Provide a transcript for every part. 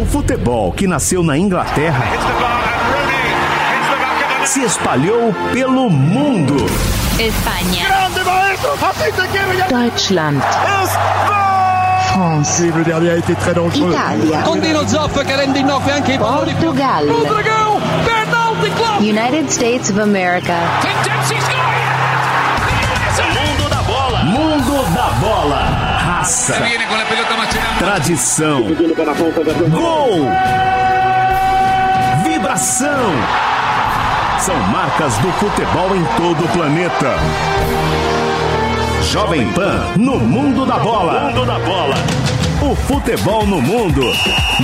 O futebol que nasceu na Inglaterra se espalhou pelo mundo. Espanha. Deutschland. France. Italia. Continua Zoff che rende in nove anche i valori più Portugal. United States of America. Raça. Tradição. Gol. Vibração. São marcas do futebol em todo o planeta. Jovem Pan no mundo da bola. Mundo da bola. O futebol no mundo.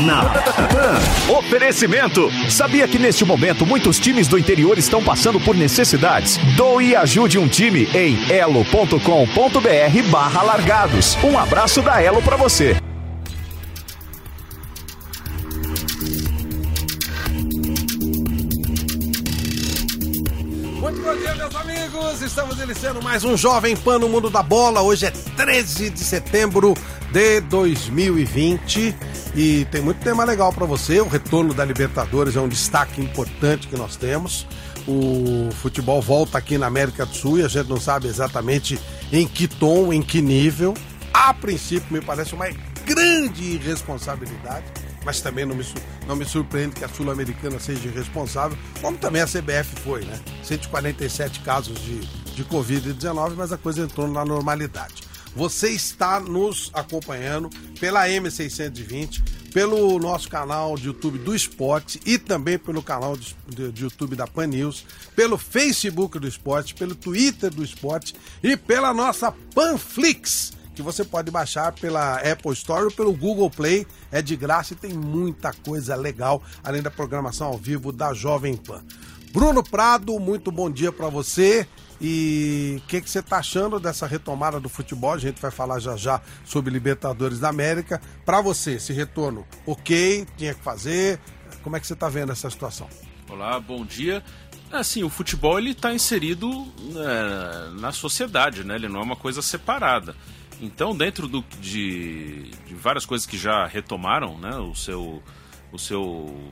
Na Pan. Oferecimento. Sabia que neste momento muitos times do interior estão passando por necessidades? Doe e ajude um time em elo.com.br barra largados. Um abraço da Elo para você. Estamos iniciando mais um Jovem Pan no Mundo da Bola. Hoje é 13 de setembro de 2020 e tem muito tema legal para você. O retorno da Libertadores é um destaque importante que nós temos. O futebol volta aqui na América do Sul e a gente não sabe exatamente em que tom, em que nível. A princípio, me parece uma grande irresponsabilidade mas também não me, não me surpreende que a Sul-Americana seja irresponsável, como também a CBF foi, né? 147 casos de, de Covid-19, mas a coisa entrou na normalidade. Você está nos acompanhando pela M620, pelo nosso canal de YouTube do Esporte e também pelo canal de- de YouTube da Pan News, pelo Facebook do Esporte, pelo Twitter do Esporte e pela nossa Panflix que você pode baixar pela Apple Store ou pelo Google Play. É de graça e tem muita coisa legal, além da programação ao vivo da Jovem Pan. Bruno Prado, muito bom dia para você. E o que, que você está achando dessa retomada do futebol? A gente vai falar já já sobre Libertadores da América. Para você, esse retorno, ok? Tinha que fazer? Como é que você está vendo essa situação? Olá, bom dia. Assim, o futebol ele está inserido é, na sociedade, né? Ele não é uma coisa separada. Então, dentro do, de, de várias coisas que já retomaram, né? O seu, o seu,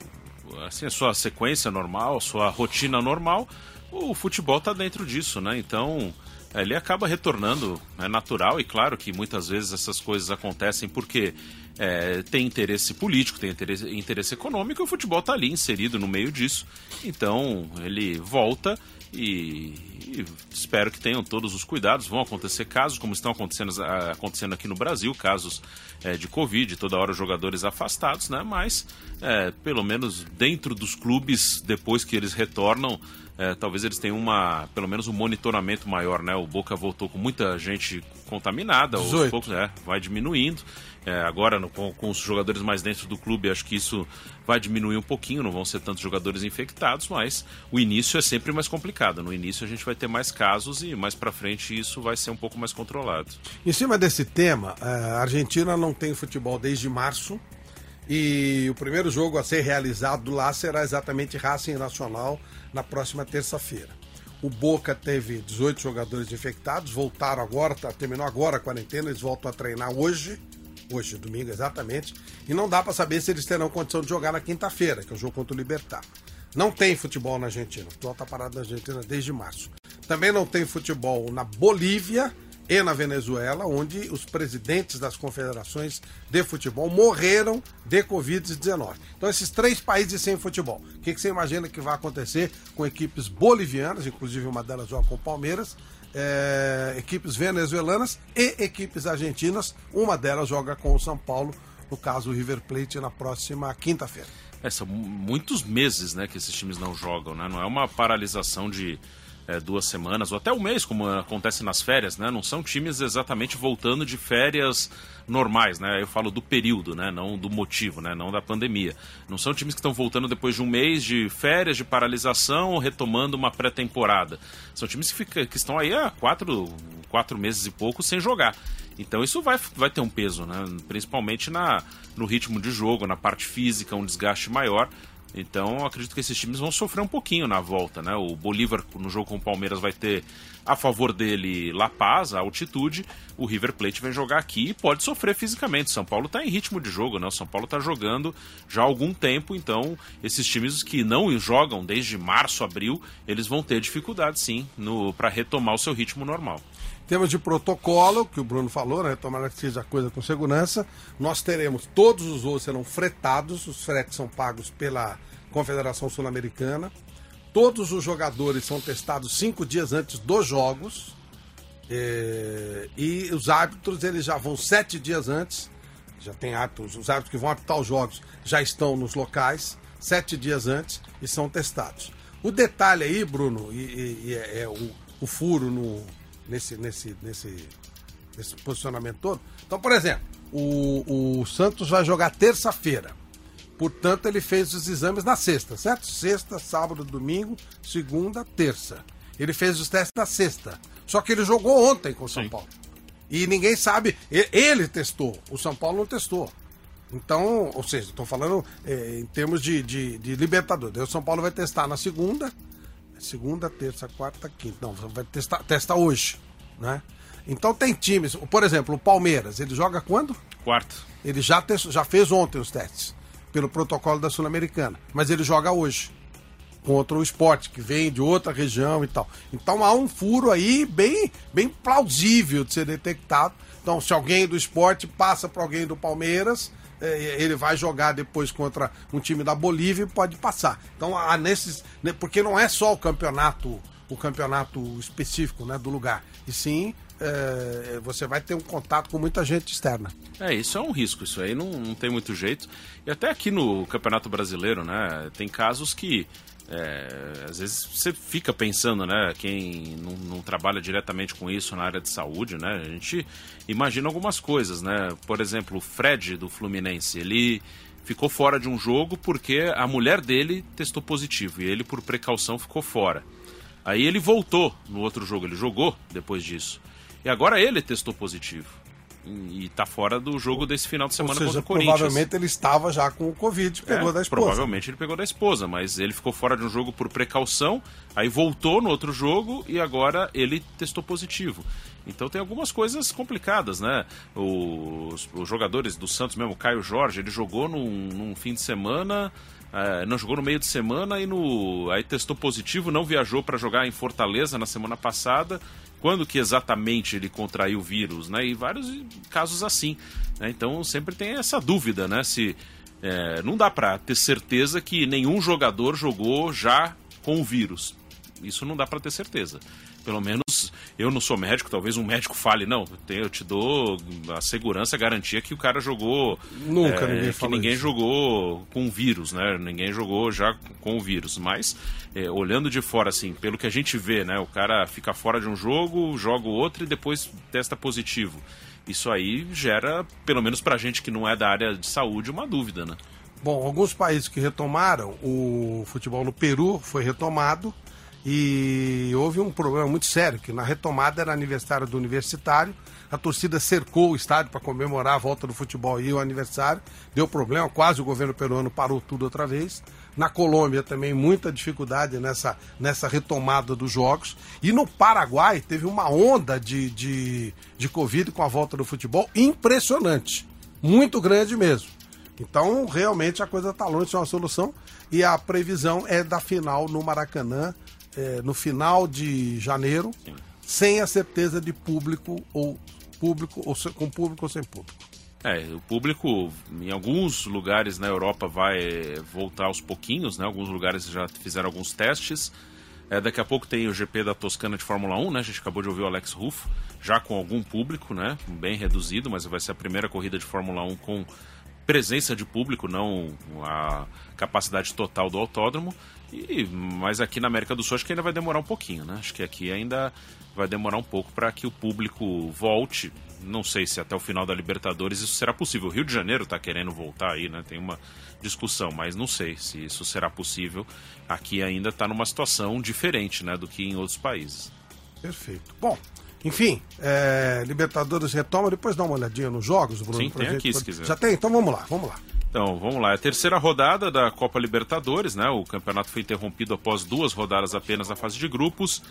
assim, a sua sequência normal, a sua rotina normal, o futebol está dentro disso, né? Então, ele acaba retornando, é natural e claro que muitas vezes essas coisas acontecem porque é, tem interesse político, tem interesse, interesse econômico e o futebol está ali inserido no meio disso. Então ele volta e, e espero que tenham todos os cuidados. Vão acontecer casos, como estão acontecendo, ah, acontecendo aqui no Brasil, casos é, de Covid, toda hora jogadores afastados, né? Mas é, pelo menos dentro dos clubes, depois que eles retornam, é, talvez eles tenham uma, pelo menos um monitoramento maior, né? O Boca voltou com muita gente contaminada, aos 18. poucos, é, vai diminuindo. É, agora, no- com, com os jogadores mais dentro do clube, acho que isso vai diminuir um pouquinho, não vão ser tantos jogadores infectados, mas o início é sempre mais complicado. No início a gente vai ter mais casos e mais pra frente isso vai ser um pouco mais controlado. Em cima desse tema, a Argentina não tem futebol desde março e o primeiro jogo a ser realizado lá será exatamente Racing Nacional na próxima terça-feira. O Boca teve 18 jogadores infectados, voltaram agora, tá, terminou agora a quarentena, eles voltam a treinar hoje, hoje, domingo exatamente, e não dá para saber se eles terão condição de jogar na quinta-feira, que é o jogo contra o Libertar. Não tem futebol na Argentina, o futebol está parado na Argentina desde março. Também não tem futebol na Bolívia e na Venezuela, onde os presidentes das confederações de futebol morreram de Covid-19. Então, esses três países sem futebol. O que, você imagina que vai acontecer com equipes bolivianas, inclusive uma delas joga com o Palmeiras, é, equipes venezuelanas e equipes argentinas, uma delas joga com o São Paulo, no caso o River Plate, na próxima quinta-feira. É, são muitos meses né, que esses times não jogam, né? Não é uma paralisação de é, duas semanas ou até um mês, como acontece nas férias, né? Não são times exatamente voltando de férias normais, né? Eu falo do período, né? Não do motivo, né? Não da pandemia. Não são times que estão voltando depois de um mês de férias, de paralisação, ou retomando uma pré-temporada. São times que, fica, que estão aí há quatro, quatro meses e pouco sem jogar. Então isso vai, vai ter um peso, né? Principalmente na, no ritmo de jogo, na parte física, um desgaste maior. Então, acredito que esses times vão sofrer um pouquinho na volta, né? O Bolívar no jogo com o Palmeiras vai ter a favor dele La Paz, a altitude. O River Plate vem jogar aqui e pode sofrer fisicamente. São Paulo está em ritmo de jogo, né? O São Paulo está jogando já há algum tempo, então esses times que não jogam desde março, abril, eles vão ter dificuldade sim para retomar o seu ritmo normal. Temos de protocolo, que o Bruno falou, né? Tomara que seja coisa com segurança. Nós teremos, todos os voos serão fretados, os fretes são pagos pela Confederação Sul-Americana. Todos os jogadores são testados cinco dias antes dos jogos. É, e os árbitros eles já vão sete dias antes. Já tem árbitros, os árbitros que vão apitar os jogos já estão nos locais sete dias antes e são testados. O detalhe aí, Bruno, e, e, e é, é o, o, furo no, nesse, nesse, nesse, nesse posicionamento todo. Então, por exemplo, o, o Santos vai jogar terça-feira. Portanto, ele fez os exames na sexta, certo? Sexta, sábado, domingo, segunda, terça. Ele fez os testes na sexta. Só que ele jogou ontem com o São Sim. Paulo. E ninguém sabe. Ele testou, o São Paulo não testou. Então, ou seja, estou falando é, em termos de, de, de Libertadores. o São Paulo vai testar na segunda, segunda, terça, quarta, quinta. Não, vai testar testa hoje, né? Então tem times, por exemplo, o Palmeiras, ele joga quando? Quarto. Ele já, testou, já fez ontem os testes pelo protocolo da Sul-Americana. Mas ele joga hoje contra o esporte, que vem de outra região e tal. Então há um furo aí bem, bem plausível de ser detectado. Então, se alguém do esporte passa para alguém do Palmeiras, ele vai jogar depois contra um time da Bolívia e pode passar. Então, há nesses. Né, porque não é só o campeonato, o campeonato específico né, do lugar, e sim é, você vai ter um contato com muita gente externa. É, isso é um risco, isso aí não, não tem muito jeito. E até aqui no Campeonato Brasileiro, né, tem casos que é, às vezes você fica pensando, né, quem não, não, trabalha diretamente com isso na área de saúde, né, a gente imagina algumas coisas, né, por exemplo, o Fred do Fluminense, ele ficou fora de um jogo porque a mulher dele testou positivo e ele por precaução ficou fora. Aí ele voltou no outro jogo, ele jogou depois disso. E agora ele testou positivo. E tá fora do jogo desse final de semana Ou seja, contra o Corinthians. Provavelmente ele estava já com o Covid, pegou é, da esposa. Provavelmente ele pegou da esposa, mas ele ficou fora de um jogo por precaução, aí voltou no outro jogo e agora ele testou positivo. Então tem algumas coisas complicadas, né? Os, os jogadores do Santos mesmo, o Caio Jorge, ele jogou num, num fim de semana. É, não jogou no meio de semana e no aí testou positivo, não viajou para jogar em Fortaleza na semana passada quando que exatamente ele contraiu o vírus, né? E vários casos assim. Né? Então sempre tem essa dúvida, né? Se é, não dá para ter certeza que nenhum jogador jogou já com o vírus. Isso não dá para ter certeza. Pelo menos eu não sou médico, talvez um médico fale, não, eu te dou a segurança, a garantia que o cara jogou. Nunca é, ninguém que ninguém isso. jogou com vírus, né? Ninguém jogou já com o vírus. Mas, é, olhando de fora, assim, pelo que a gente vê, né? O cara fica fora de um jogo, joga o outro e depois testa positivo. Isso aí gera, pelo menos pra gente que não é da área de saúde, uma dúvida, né? Bom, alguns países que retomaram, o futebol no Peru foi retomado, e houve um problema muito sério, que na retomada era aniversário do universitário, a torcida cercou o estádio para comemorar a volta do futebol e o aniversário, deu problema, quase o governo peruano parou tudo outra vez. Na Colômbia também muita dificuldade nessa, nessa retomada dos jogos. E no Paraguai teve uma onda de, de, de Covid com a volta do futebol impressionante. Muito grande mesmo. Então, realmente a coisa está longe de ser uma solução. E a previsão é da final no Maracanã é, no final de janeiro, Sim. sem a certeza de público ou público ou com público ou sem público. É, o público em alguns lugares na Europa vai voltar aos pouquinhos, né? Alguns lugares já fizeram alguns testes. É, daqui a pouco tem o GP da Toscana de Fórmula 1, né? A gente acabou de ouvir o Alex Ruff, já com algum público, né? Bem reduzido, mas vai ser a primeira corrida de Fórmula 1 com presença de público, não a capacidade total do autódromo. E, mas aqui na América do Sul acho que ainda vai demorar um pouquinho, né? Acho que aqui ainda vai demorar um pouco para que o público volte. Não sei se até o final da Libertadores isso será possível. O Rio de Janeiro está querendo voltar aí, né? Tem uma discussão, mas não sei se isso será possível. Aqui ainda está numa situação diferente, né, do que em outros países. Perfeito. Bom, enfim, é, Libertadores retoma, depois dá uma olhadinha nos jogos, Bruno. Sim, tem aqui, se quiser. Já tem? Então vamos lá, vamos lá. Então, vamos lá. É a terceira rodada da Copa Libertadores, né? O campeonato foi interrompido após duas rodadas apenas na fase de grupos.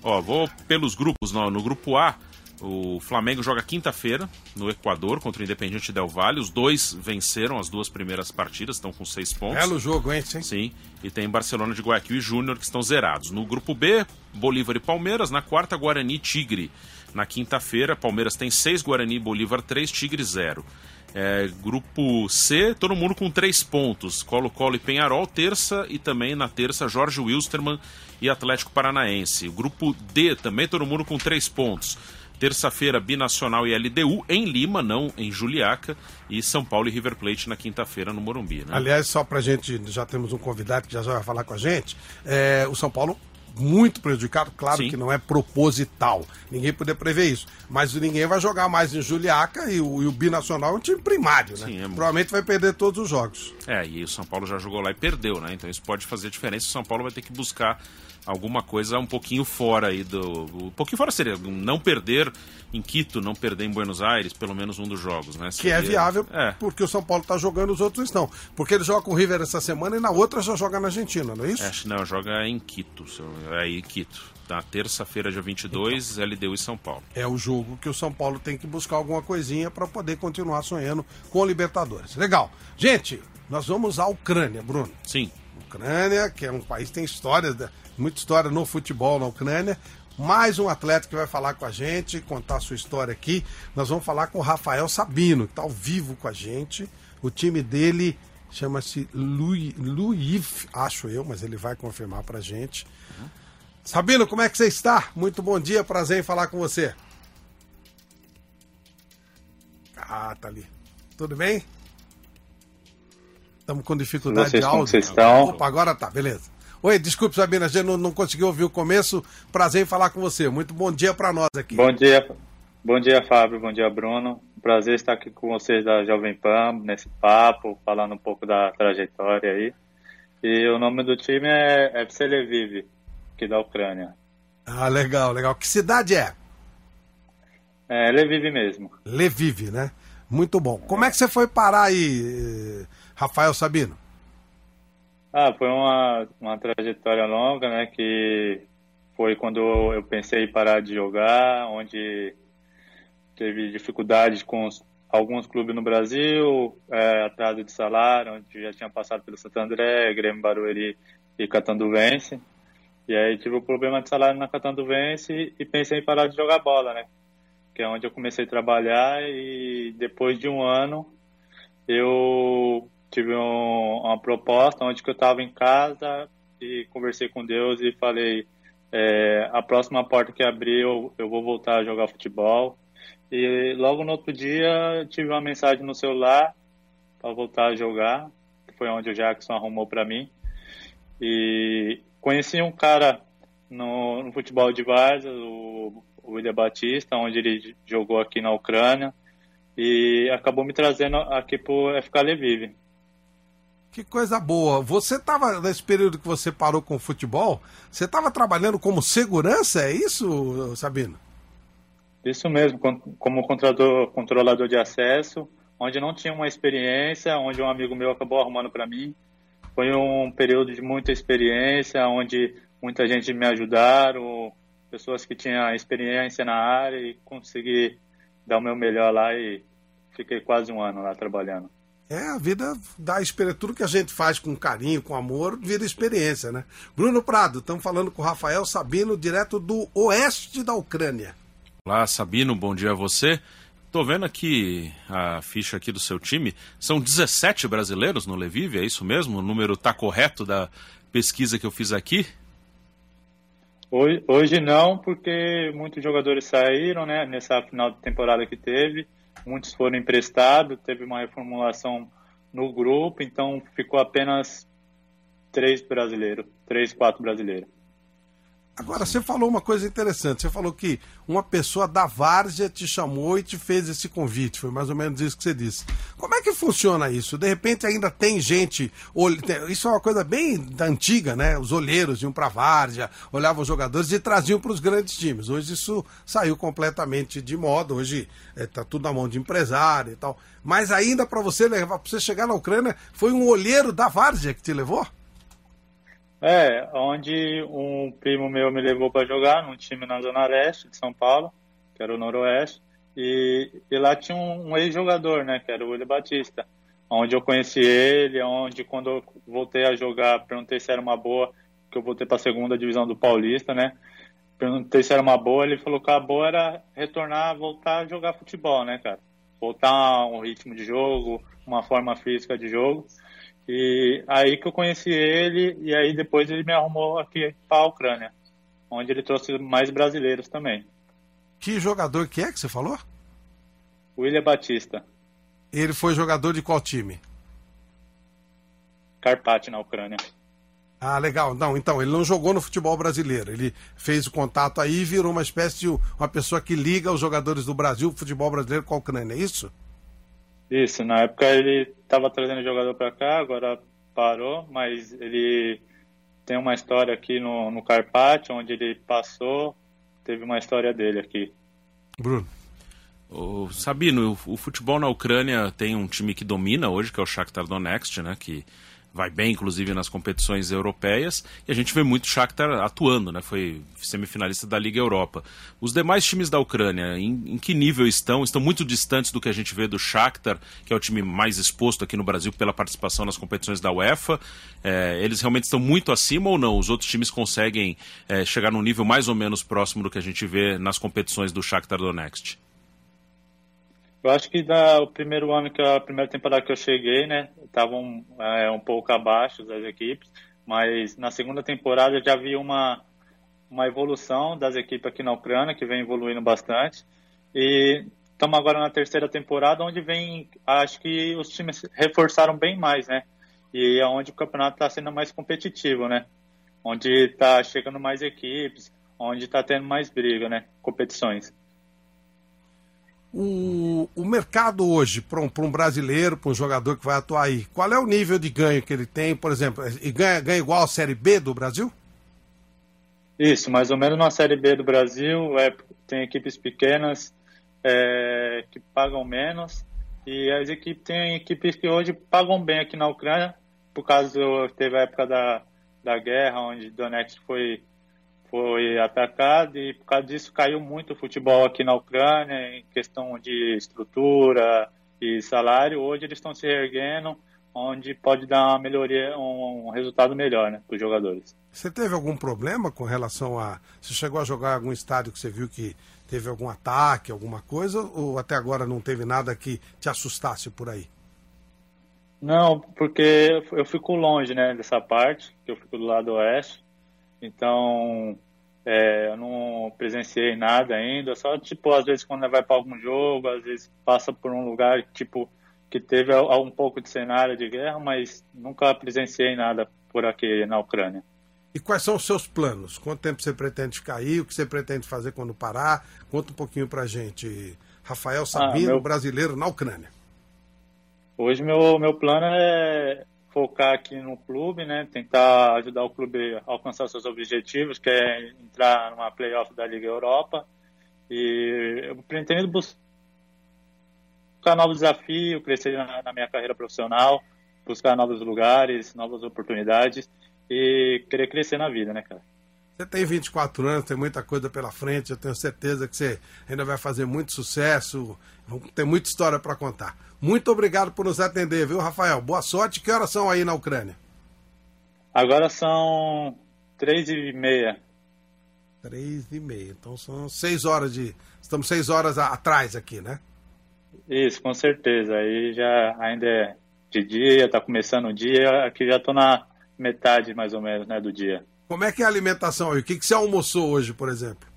Ó, vou pelos grupos. No, no grupo A, o Flamengo joga quinta-feira no Equador contra o Independiente Del Valle. Os dois venceram as duas primeiras partidas, estão com seis pontos. Belo jogo, hein? Sim. Sim. E tem Barcelona de Guayaquil e Júnior que estão zerados. No grupo B, Bolívar e Palmeiras. Na quarta, Guarani e Tigre. Na quinta-feira, Palmeiras tem seis, Guarani e Bolívar três, Tigre zero. É, grupo C, todo mundo com três pontos. Colo-Colo e Penharol, terça, e também na terça, Jorge Wilstermann e Atlético Paranaense. Grupo D, também todo mundo com três pontos. Terça-feira, Binacional e LDU em Lima, não em Juliaca. E São Paulo e River Plate na quinta-feira no Morumbi. Né? Aliás, só pra gente, já temos um convidado que já, já vai falar com a gente. É, o São Paulo muito prejudicado, claro Sim. que não é proposital. Ninguém poder prever isso. Mas ninguém vai jogar mais em Juliaca e o, e o Binacional é um time primário, né? Sim, é muito. Provavelmente vai perder todos os jogos. É, e o São Paulo já jogou lá e perdeu, né? Então isso pode fazer diferença. O São Paulo vai ter que buscar alguma coisa um pouquinho fora aí do. Um pouquinho fora seria não perder em Quito, não perder em Buenos Aires, pelo menos um dos jogos, né? Que é Seria- viável, É. porque o São Paulo tá jogando, os outros não. Porque ele joga com o River essa semana e na outra já joga na Argentina, não é isso? É, não, joga em Quito. É aí, Quito. Na terça-feira, dia 22, LDU e São Paulo. É o jogo que o São Paulo tem que buscar alguma coisinha para poder continuar sonhando com o Libertadores. Legal. Gente, nós vamos à Ucrânia, Bruno. Sim. Ucrânia, que é um país que tem história, muita história no futebol na Ucrânia. Mais um atleta que vai falar com a gente, contar a sua história aqui. Nós vamos falar com o Rafael Sabino, que está ao vivo com a gente. O time dele chama-se Lui- Luiv, acho eu, mas ele vai confirmar pra gente. Sabino, como é que você está? Muito bom dia, prazer em falar com você. Ah, tá ali. Tudo bem? Estamos com dificuldade de áudio. vocês estão? Opa, agora tá, beleza. Oi, desculpe, Sabina, a gente não, não conseguiu ouvir o começo. Prazer em falar com você. Muito bom dia para nós aqui. Bom dia, bom dia Fábio, bom dia Bruno. Prazer estar aqui com vocês da Jovem Pan, nesse papo, falando um pouco da trajetória aí. E o nome do time é FC Lviv, aqui da Ucrânia. Ah, legal, legal. Que cidade é? É Lviv mesmo. Lviv, né? Muito bom. Como é que você foi parar aí, eh, Rafael Sabino? Ah, foi uma, uma trajetória longa, né? Que foi quando eu pensei em parar de jogar, onde teve dificuldades com os- alguns clubes no Brasil, é, atraso de salário, onde já tinha passado pelo Santo André, Grêmio Barueri e Catanduvense. E aí tive o problema de salário na Catanduvense e pensei em parar de jogar bola, né? Que é onde eu comecei a trabalhar e depois de um ano eu tive um- uma proposta onde que eu estava em casa e conversei com Deus e falei é, a próxima porta que abrir eu, eu vou voltar a jogar futebol e logo no outro dia tive uma mensagem no celular para voltar a jogar que foi onde o Jackson arrumou para mim e conheci um cara no, no futebol de Várzea, o, o William Batista, onde ele jogou aqui na Ucrânia e acabou me trazendo aqui pro FK Lviv. Que coisa boa. Você estava, nesse período que você parou com o futebol, você estava trabalhando como segurança, é isso, Sabino? Isso mesmo, como controlador de acesso, onde não tinha uma experiência, onde um amigo meu acabou arrumando para mim. Foi um período de muita experiência, onde muita gente me ajudaram, pessoas que tinham experiência na área e consegui dar o meu melhor lá e fiquei quase um ano lá trabalhando. É, a vida dá experiência. Tudo que a gente faz com carinho, com amor, vira experiência, né? Bruno Prado, estamos falando com o Rafael Sabino, direto do oeste da Ucrânia. Olá, Sabino, bom dia a você. Tô vendo aqui a ficha aqui do seu time. São 17 brasileiros no Lviv, é isso mesmo? O número tá correto da pesquisa que eu fiz aqui? Hoje, hoje não, porque muitos jogadores saíram, né? Nessa final de temporada que teve, muitos foram emprestados, teve uma reformulação no grupo, então ficou apenas três brasileiros, três, quatro brasileiros. Agora, você falou uma coisa interessante. Você falou que uma pessoa da Várzea te chamou e te fez esse convite. Foi mais ou menos isso que você disse. Como é que funciona isso? De repente ainda tem gente. Isso é uma coisa bem da antiga, né? Os olheiros iam para Várzea, olhavam os jogadores e traziam para os grandes times. Hoje isso saiu completamente de moda. Hoje está é, tudo na mão de empresário e tal. Mas ainda para você levar, para você chegar na Ucrânia, foi um olheiro da Várzea que te levou? É, onde um primo meu me levou para jogar num time na Zona Leste de São Paulo, que era o Noroeste, e, e lá tinha um, um ex-jogador, né, que era o William Batista, onde eu conheci ele, onde quando eu voltei a jogar, perguntei se era uma boa, que eu voltei para a segunda divisão do Paulista, né, perguntei se era uma boa, ele falou que a boa era retornar, voltar a jogar futebol, né, cara, voltar a um ritmo de jogo, uma forma física de jogo, e aí que eu conheci ele, e aí depois ele me arrumou aqui para a Ucrânia, onde ele trouxe mais brasileiros também. Que jogador que é que você falou? William Batista. Ele foi jogador de qual time? Carpati, na Ucrânia. Ah, legal. Não, então, ele não jogou no futebol brasileiro. Ele fez o contato aí e virou uma espécie de uma pessoa que liga os jogadores do Brasil, futebol brasileiro com a Ucrânia, é isso? Isso, na época ele estava trazendo jogador para cá, agora parou, mas ele tem uma história aqui no, no Carpati, onde ele passou, teve uma história dele aqui. Bruno. O Sabino, o, o futebol na Ucrânia tem um time que domina hoje, que é o Shakhtar Donetsk, né, que vai bem, inclusive, nas competições europeias, e a gente vê muito Shakhtar atuando, né? Foi semifinalista da Liga Europa. Os demais times da Ucrânia, em, em, que nível estão? Estão muito distantes do que a gente vê do Shakhtar, que é o time mais exposto aqui no Brasil pela participação nas competições da UEFA. É, eles realmente estão muito acima ou não? Os outros times conseguem é, chegar num nível mais ou menos próximo do que a gente vê nas competições do Shakhtar Donetsk? Eu acho que da, o primeiro ano, que a primeira temporada que eu cheguei, né, estavam é, um pouco abaixo das equipes, mas na segunda temporada já vi uma, uma evolução das equipes aqui na Ucrânia, que vem evoluindo bastante, e estamos agora na terceira temporada, onde vem, acho que os times reforçaram bem mais, né, e é onde o campeonato está sendo mais competitivo, né, onde está chegando mais equipes, onde está tendo mais briga, né, competições. O, o mercado hoje, para um, um brasileiro, para um jogador que vai atuar aí, qual é o nível de ganho que ele tem, por exemplo? E ganha, ganha igual a Série B do Brasil? Isso, mais ou menos na Série B do Brasil. É, tem equipes pequenas é, que pagam menos e as equipes tem equipes que hoje pagam bem aqui na Ucrânia, por causa teve a época da, da guerra, onde Donetsk foi foi atacado e por causa disso caiu muito o futebol aqui na Ucrânia em questão de estrutura e salário. Hoje eles estão se erguendo, onde pode dar uma melhoria, um resultado melhor né, para os jogadores. Você teve algum problema com relação a. Você chegou a jogar algum estádio que você viu que teve algum ataque, alguma coisa, ou até agora não teve nada que te assustasse por aí? Não, porque eu fico longe né, dessa parte, que eu fico do lado oeste. Então, é, eu não presenciei nada ainda, só tipo, às vezes quando vai para algum jogo, às vezes passa por um lugar tipo que teve um pouco de cenário de guerra, mas nunca presenciei nada por aqui na Ucrânia. E quais são os seus planos? Quanto tempo você pretende ficar aí? O que você pretende fazer quando parar? Conta um pouquinho pra gente. Rafael Sabino, ah, meu... brasileiro na Ucrânia. Hoje meu, meu plano é focar aqui no clube, né? Tentar ajudar o clube a alcançar seus objetivos, que é entrar numa playoff da Liga Europa. E eu pretendo buscar novos desafios, crescer na, na minha carreira profissional, buscar novos lugares, novas oportunidades e querer crescer na vida, né, cara? Você tem 24 anos, tem muita coisa pela frente, eu tenho certeza que você ainda vai fazer muito sucesso, tem muita história para contar. Muito obrigado por nos atender, viu, Rafael? Boa sorte. Que horas são aí na Ucrânia? Agora são três e meia. Três e meia. Então são seis horas de. Estamos seis horas atrás aqui, né? Isso, com certeza. Aí já ainda é de dia, tá começando o dia. Aqui já tô na metade mais ou menos, né, do dia. Como é que é a alimentação aí? O que, que você almoçou hoje, por exemplo?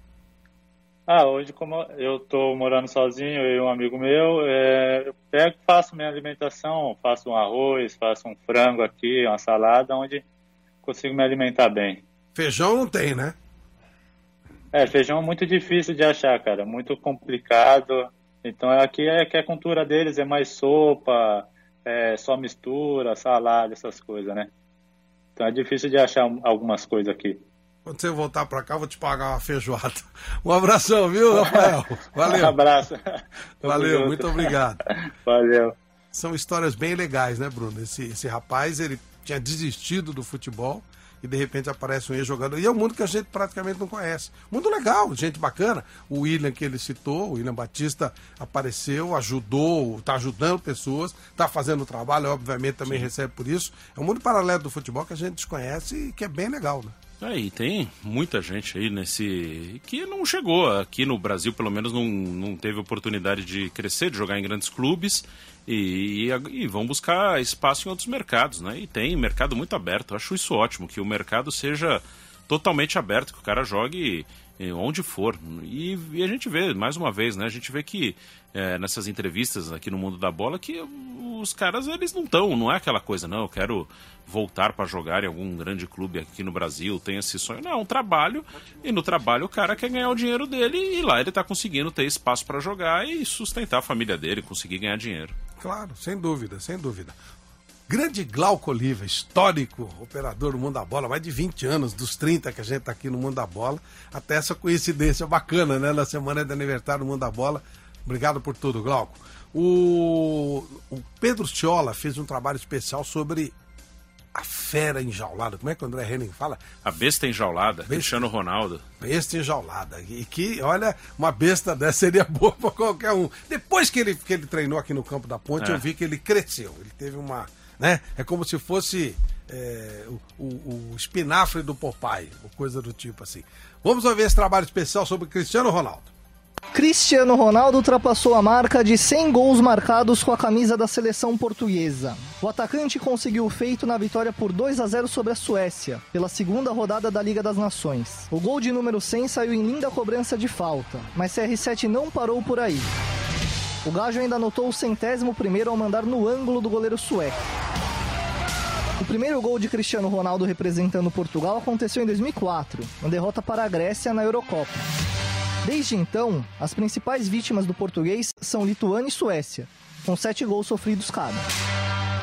Ah, hoje como eu estou morando sozinho, eu e um amigo meu, é, eu pego, faço minha alimentação, faço um arroz, faço um frango aqui, uma salada, onde consigo me alimentar bem. Feijão não tem, né? É, feijão é muito difícil de achar, cara, muito complicado. Então aqui é que a cultura deles é mais sopa, é só mistura, salada, essas coisas, né? Então é difícil de achar algumas coisas aqui. Quando você voltar para cá, vou te pagar uma feijoada. Um abração, viu, Rafael? Valeu. Um abraço. Valeu, muito obrigado. Valeu. São histórias bem legais, né, Bruno? Esse, esse rapaz, ele tinha desistido do futebol e de repente aparece um ex-jogador. E é um mundo que a gente praticamente não conhece. Mundo legal, gente bacana. O William que ele citou, o William Batista, apareceu, ajudou, está ajudando pessoas, está fazendo o trabalho, obviamente também Sim. recebe por isso. É um mundo paralelo do futebol que a gente desconhece e que é bem legal, né? Aí, é, tem muita gente aí nesse. que não chegou aqui no Brasil, pelo menos não, não teve oportunidade de crescer, de jogar em grandes clubes e, e, e, vão buscar espaço em outros mercados, né? E tem mercado muito aberto. Eu acho isso ótimo, que o mercado seja totalmente aberto, que o cara jogue onde for. E, e, a gente vê, mais uma vez, né? A gente vê que é, nessas entrevistas aqui no mundo da bola que os caras eles não estão, não é aquela coisa, não, eu quero voltar para jogar em algum grande clube aqui no Brasil, tem esse sonho. Não, é um trabalho, e no trabalho o cara quer ganhar o dinheiro dele e lá ele está conseguindo ter espaço para jogar e sustentar a família dele, conseguir ganhar dinheiro. Claro, sem dúvida, sem dúvida. Grande Glauco Oliva, histórico operador do mundo da bola, mais de 20 anos, dos 30 que a gente está aqui no mundo da bola. Até essa coincidência bacana, né? Na semana de aniversário do mundo da bola. Obrigado por tudo, Glauco. O, o Pedro Ciola fez um trabalho especial sobre a fera enjaulada. Como é que o André Henning fala? A besta enjaulada, besta, Cristiano Ronaldo. Besta enjaulada. E que, olha, uma besta dessa seria boa para qualquer um. Depois que ele, que ele treinou aqui no campo da ponte, é. eu vi que ele cresceu. Ele teve uma né? É como se fosse é, o, o, o, espinafre do Popeye, ou coisa do tipo assim. Vamos ouvir esse trabalho especial sobre Cristiano Ronaldo. Cristiano Ronaldo ultrapassou a marca de 100 gols marcados com a camisa da seleção portuguesa. O atacante conseguiu o feito na vitória por 2 a 0 sobre a Suécia, pela segunda rodada da Liga das Nações. O gol de número 100 saiu em linda cobrança de falta, mas CR7 não parou por aí. O Gajo ainda anotou o centésimo primeiro ao mandar no ângulo do goleiro sueco. O primeiro gol de Cristiano Ronaldo representando Portugal aconteceu em 2004, na derrota para a Grécia na Eurocopa. Desde então, as principais vítimas do português são Lituânia e Suécia, com sete gols sofridos cada.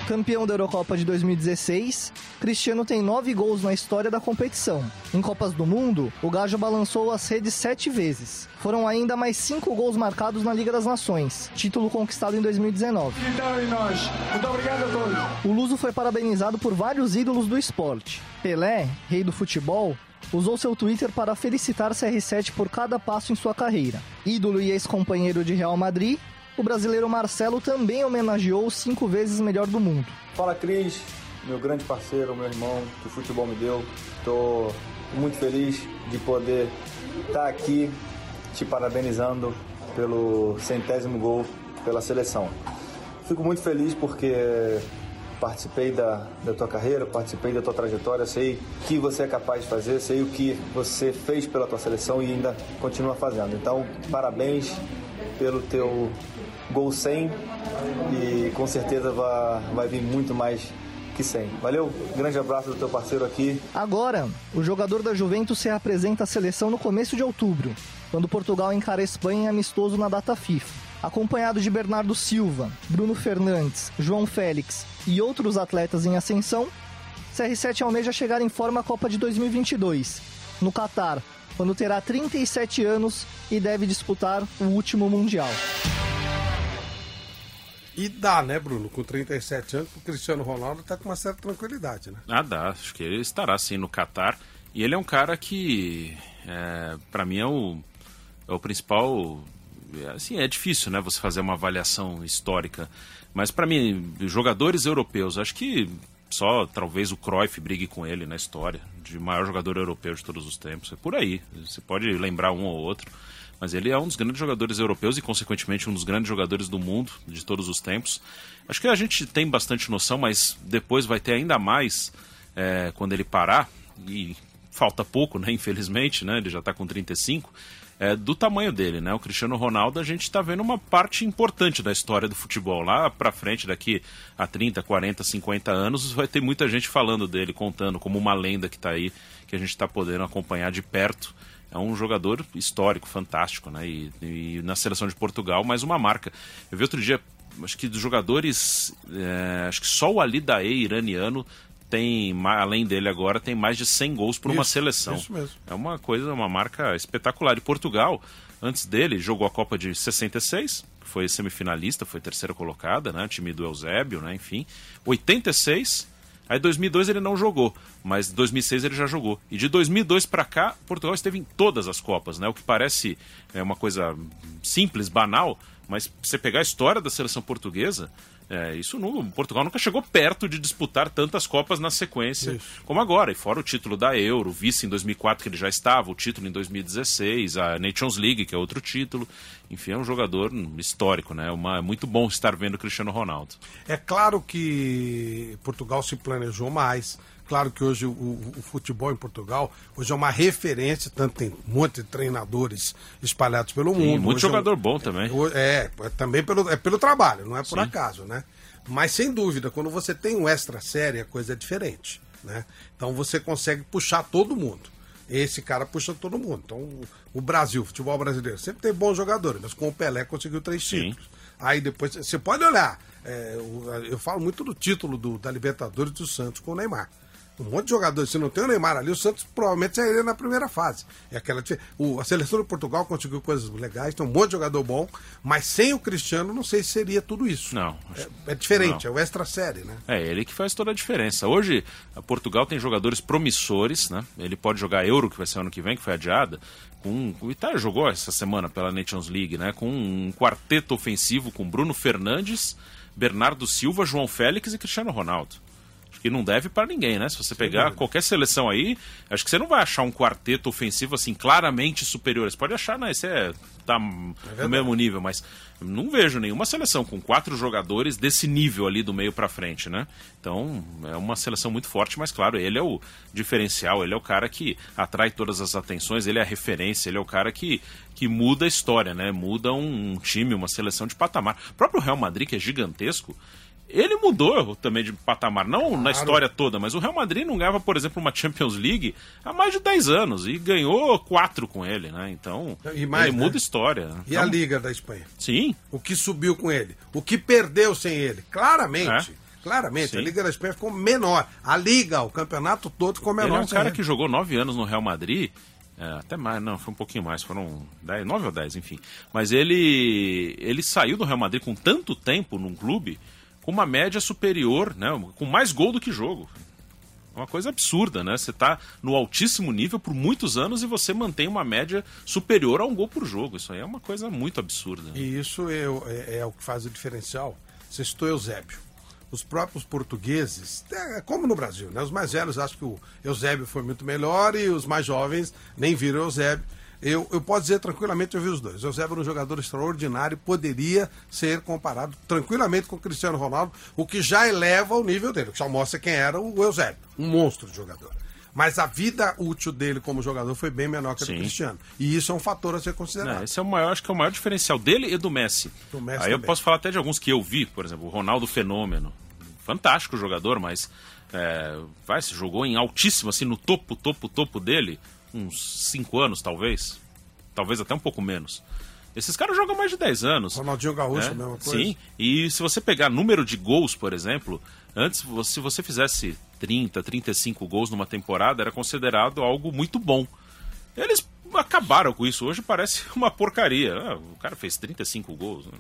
Campeão da Eurocopa de 2016, Cristiano tem nove gols na história da competição. Em Copas do Mundo, o Gajo balançou as redes sete vezes. Foram ainda mais cinco gols marcados na Liga das Nações, título conquistado em 2019. Muito obrigado a todos. O Luso foi parabenizado por vários ídolos do esporte. Pelé, rei do futebol, usou seu Twitter para felicitar CR7 por cada passo em sua carreira. Ídolo e ex-companheiro de Real Madrid, o brasileiro Marcelo também homenageou o cinco vezes melhor do mundo. Fala Cris, meu grande parceiro, meu irmão que o futebol me deu. Estou muito feliz de poder estar tá aqui te parabenizando pelo centésimo gol pela seleção. Fico muito feliz porque participei da, da tua carreira, participei da tua trajetória, sei o que você é capaz de fazer, sei o que você fez pela tua seleção e ainda continua fazendo. Então, parabéns pelo teu gol 100 e com certeza vai, vai vir muito mais que 100. Valeu, grande abraço do teu parceiro aqui. Agora, o jogador da Juventus se apresenta à seleção no começo de outubro, quando Portugal encara a Espanha amistoso na data FIFA. Acompanhado de Bernardo Silva, Bruno Fernandes, João Félix e outros atletas em ascensão, CR7 almeja chegar em forma à Copa de 2022, no Catar, quando terá 37 anos e deve disputar o último Mundial. E dá, né, Bruno? Com 37 anos, o Cristiano Ronaldo tá com uma certa tranquilidade, né? Ah, dá. Acho que ele estará sim no Catar. E ele é um cara que, é, para mim, é o, é o principal. Assim, é difícil, né, você fazer uma avaliação histórica. Mas para mim, jogadores europeus, acho que só talvez o Cruyff brigue com ele na história de maior jogador europeu de todos os tempos. É por aí. Você pode lembrar um ou outro mas ele é um dos grandes jogadores europeus e, consequentemente, um dos grandes jogadores do mundo de todos os tempos. Acho que a gente tem bastante noção, mas depois vai ter ainda mais é, quando ele parar, e falta pouco, né, infelizmente, né, ele já está com 35, é, do tamanho dele, né? O Cristiano Ronaldo, a gente está vendo uma parte importante da história do futebol. Lá para frente, daqui a 30, 40, 50 anos, vai ter muita gente falando dele, contando como uma lenda que está aí, que a gente está podendo acompanhar de perto é um jogador histórico, fantástico, né? E, e na seleção de Portugal, mais uma marca. Eu vi outro dia, acho que dos jogadores, é, acho que só o Ali Dae iraniano tem, além dele agora, tem mais de 100 gols por Isso, uma seleção. isso mesmo. É uma coisa, uma marca espetacular. E Portugal, antes dele, jogou a Copa de 66, que foi semifinalista, foi terceira colocada, né? O time do Eusébio, né? Enfim. 86, aí 2002 ele não jogou, mas 2006 ele já jogou. E de 2002 para cá, Portugal esteve em todas as Copas, né? O que parece é uma coisa simples, banal, mas você pegar a história da seleção portuguesa, é, isso não, Portugal nunca chegou perto de disputar tantas Copas na sequência Isso. como agora. E fora o título da Euro, o vice em 2004 que ele já estava, o título em 2016, a Nations League que é outro título. Enfim, é um jogador histórico, né? Uma, é muito bom estar vendo o Cristiano Ronaldo. É claro que Portugal se planejou mais. Claro que hoje o, o futebol em Portugal hoje é uma referência, tanto tem um monte de treinadores espalhados pelo Sim, mundo. muito Hoje é um- jogador bom também. É, é também pelo, é pelo trabalho, não é por Sim. acaso, né? Mas sem dúvida, quando você tem um extra série, a coisa é diferente, né? Então você consegue puxar todo mundo. Esse cara puxa todo mundo. Então o- Brasil, o futebol brasileiro, sempre tem bons jogadores, mas com o Pelé conseguiu três Sim. títulos. Aí depois, você pode olhar, é, o- eu falo muito do título do, da Libertadores do Santos com o Neymar. Um monte de jogadores, se não tem o Neymar ali, o Santos provavelmente sairia na primeira fase. É aquela o, a seleção de Portugal conseguiu coisas legais, tem um monte de jogador bom, mas sem o Cristiano não sei se seria tudo isso. Não. É, é diferente, Não. é o extra série, né? É ele que faz toda a diferença. Hoje, a Portugal tem jogadores promissores, né? Ele pode jogar Euro, que vai ser ano que vem, que foi adiada. Com, o Itália jogou essa semana pela Nations League, né? Com um quarteto ofensivo com Bruno Fernandes, Bernardo Silva, João Félix e Cristiano Ronaldo. Que não deve para ninguém, né? Se você pegar qualquer seleção aí, acho que você não vai achar um quarteto ofensivo assim claramente superior. Você pode achar, né? Esse é tá no mesmo nível, mas não vejo nenhuma seleção com quatro jogadores desse nível ali do meio para frente, né? Então é uma seleção muito forte, mas claro, ele é o diferencial, ele é o cara que atrai todas as atenções, ele é a referência, ele é o cara que, que muda a história, né? Muda um, um time, uma seleção de patamar. O próprio Real Madrid, que é gigantesco, ele mudou também de patamar, não na história toda, mas o Real Madrid não ganhava, por exemplo, uma Champions League há mais de 10 anos e ganhou quatro com ele, né? Então, E mais, ele né? muda a história. E a Então, Liga da Espanha? Sim, O que subiu com ele? O que perdeu sem ele? Claramente. É. Claramente, a Sim. Liga da Espanha ficou menor. A Liga, o campeonato todo ficou menor. ele é um cara ele. que jogou nove anos no Real Madrid. é, até mais, não, foi um pouquinho mais, foram 10, 9 ou 10, enfim. Mas ele ele saiu do Real Madrid com tanto tempo num clube, com uma média superior, né, com mais gol do que jogo. É uma coisa absurda, né? Você tá no altíssimo nível por muitos anos e você mantém uma média superior a um gol por jogo. Isso aí é uma coisa muito absurda. né? E isso é, o- é- é o que faz o diferencial. Você citou Eusébio. Os próprios portugueses, é como no Brasil, né? Os mais velhos acham que o Eusébio foi muito melhor e os mais jovens nem viram Eusébio. Eu, eu posso dizer tranquilamente, eu vi os dois. O Eusébio era um jogador extraordinário, poderia ser comparado tranquilamente com o Cristiano Ronaldo, o que já eleva o nível dele, que já mostra quem era o Eusébio, um monstro de jogador. Mas a vida útil dele como jogador foi bem menor que a do. Cristiano. E isso é um fator a ser considerado. Não, esse é o maior, acho que é o maior diferencial dele e do Messi. Do Messi Aí eu também. posso falar até de alguns que eu vi, por exemplo, o Ronaldo Fenômeno. Fantástico jogador, mas é, vai, se jogou em altíssimo, assim, no topo, topo, topo dele, uns 5 anos, talvez. Talvez até um pouco menos. Esses caras jogam mais de 10 anos. Ronaldinho Gaúcho, É, a mesma coisa. Sim, e se você pegar número de gols, por exemplo, antes, se você fizesse 30, 35 gols numa temporada, era considerado algo muito bom. Eles acabaram com isso. Hoje parece uma porcaria. Ah, o cara fez 35 gols. né?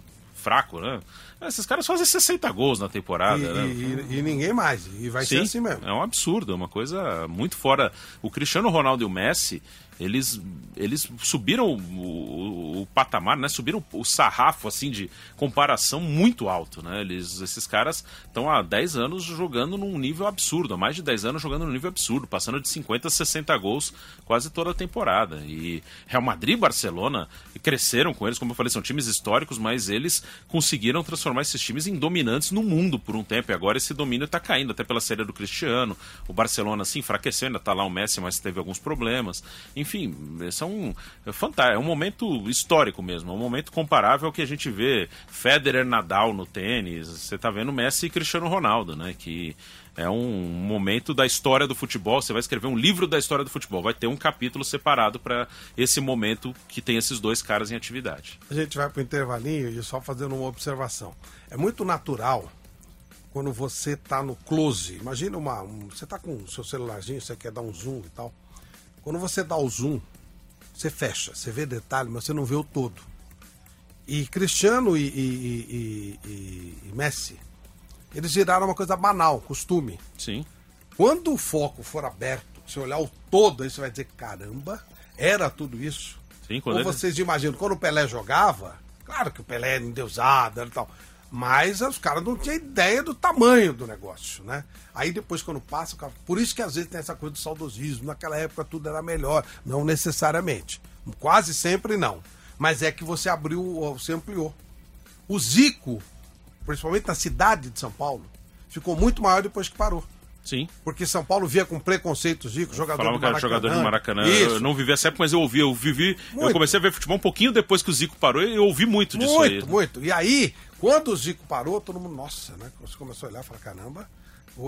Fraco, né? Esses caras fazem 60 gols na temporada. E, né? e- e ninguém mais. E vai ser Sim, assim mesmo. É um absurdo, é uma coisa muito fora. O Cristiano Ronaldo e o Messi, eles, eles subiram o, o- o patamar, né? Subiram o sarrafo assim de comparação muito alto, né? Eles, esses caras estão há 10 anos jogando num nível absurdo, há mais de 10 anos jogando num nível absurdo, passando de 50 a 60 gols quase toda a temporada. E Real Madrid e Barcelona cresceram com eles, como eu falei, são times históricos, mas eles conseguiram transformar esses times em dominantes no mundo por um tempo. E agora esse domínio está caindo, até pela série do Cristiano. O Barcelona se enfraqueceu, ainda está lá o Messi, mas teve alguns problemas. São é fantástico, é um momento histórico mesmo, é um momento comparável ao que a gente vê Federer, Nadal no tênis, você tá vendo Messi e Cristiano Ronaldo, né, que é um momento da história do futebol. Você vai escrever um livro da história do futebol. Vai ter um capítulo separado para esse momento que tem esses dois caras em atividade. A gente vai para o intervalinho e só fazendo uma observação. É muito natural quando você está no close. Imagina uma. Um, você está com o seu celularzinho, você quer dar um zoom e tal. Quando você dá o zoom, você fecha, você vê detalhe, mas você não vê o todo. E Cristiano e, e, e, e Messi eles viraram uma coisa banal, costume. Sim. Quando o foco for aberto, se olhar o todo, aí você vai dizer, caramba, era tudo isso. Sim, quando Ou ele... vocês imaginam, quando o Pelé jogava, claro que o Pelé era endeusado e tal, mas os caras não tinham ideia do tamanho do negócio, né? Aí depois quando passa, por isso que às vezes tem essa coisa do saudosismo, naquela época tudo era melhor, não necessariamente. Quase sempre não. Mas é que você abriu, você ampliou. O Zico principalmente na cidade de São Paulo, ficou muito maior depois que parou. Sim. Porque São Paulo via com preconceito Zico, jogador Falava que era jogador de Maracanã. Isso. Eu não vivi essa época, mas eu ouvi, eu vivi. Muito. Eu comecei a ver futebol um pouquinho depois que o Zico parou e eu ouvi muito disso muito, aí. Muito, muito. E aí, quando o Zico parou, todo mundo, nossa, né? Você começou a olhar e falar, caramba,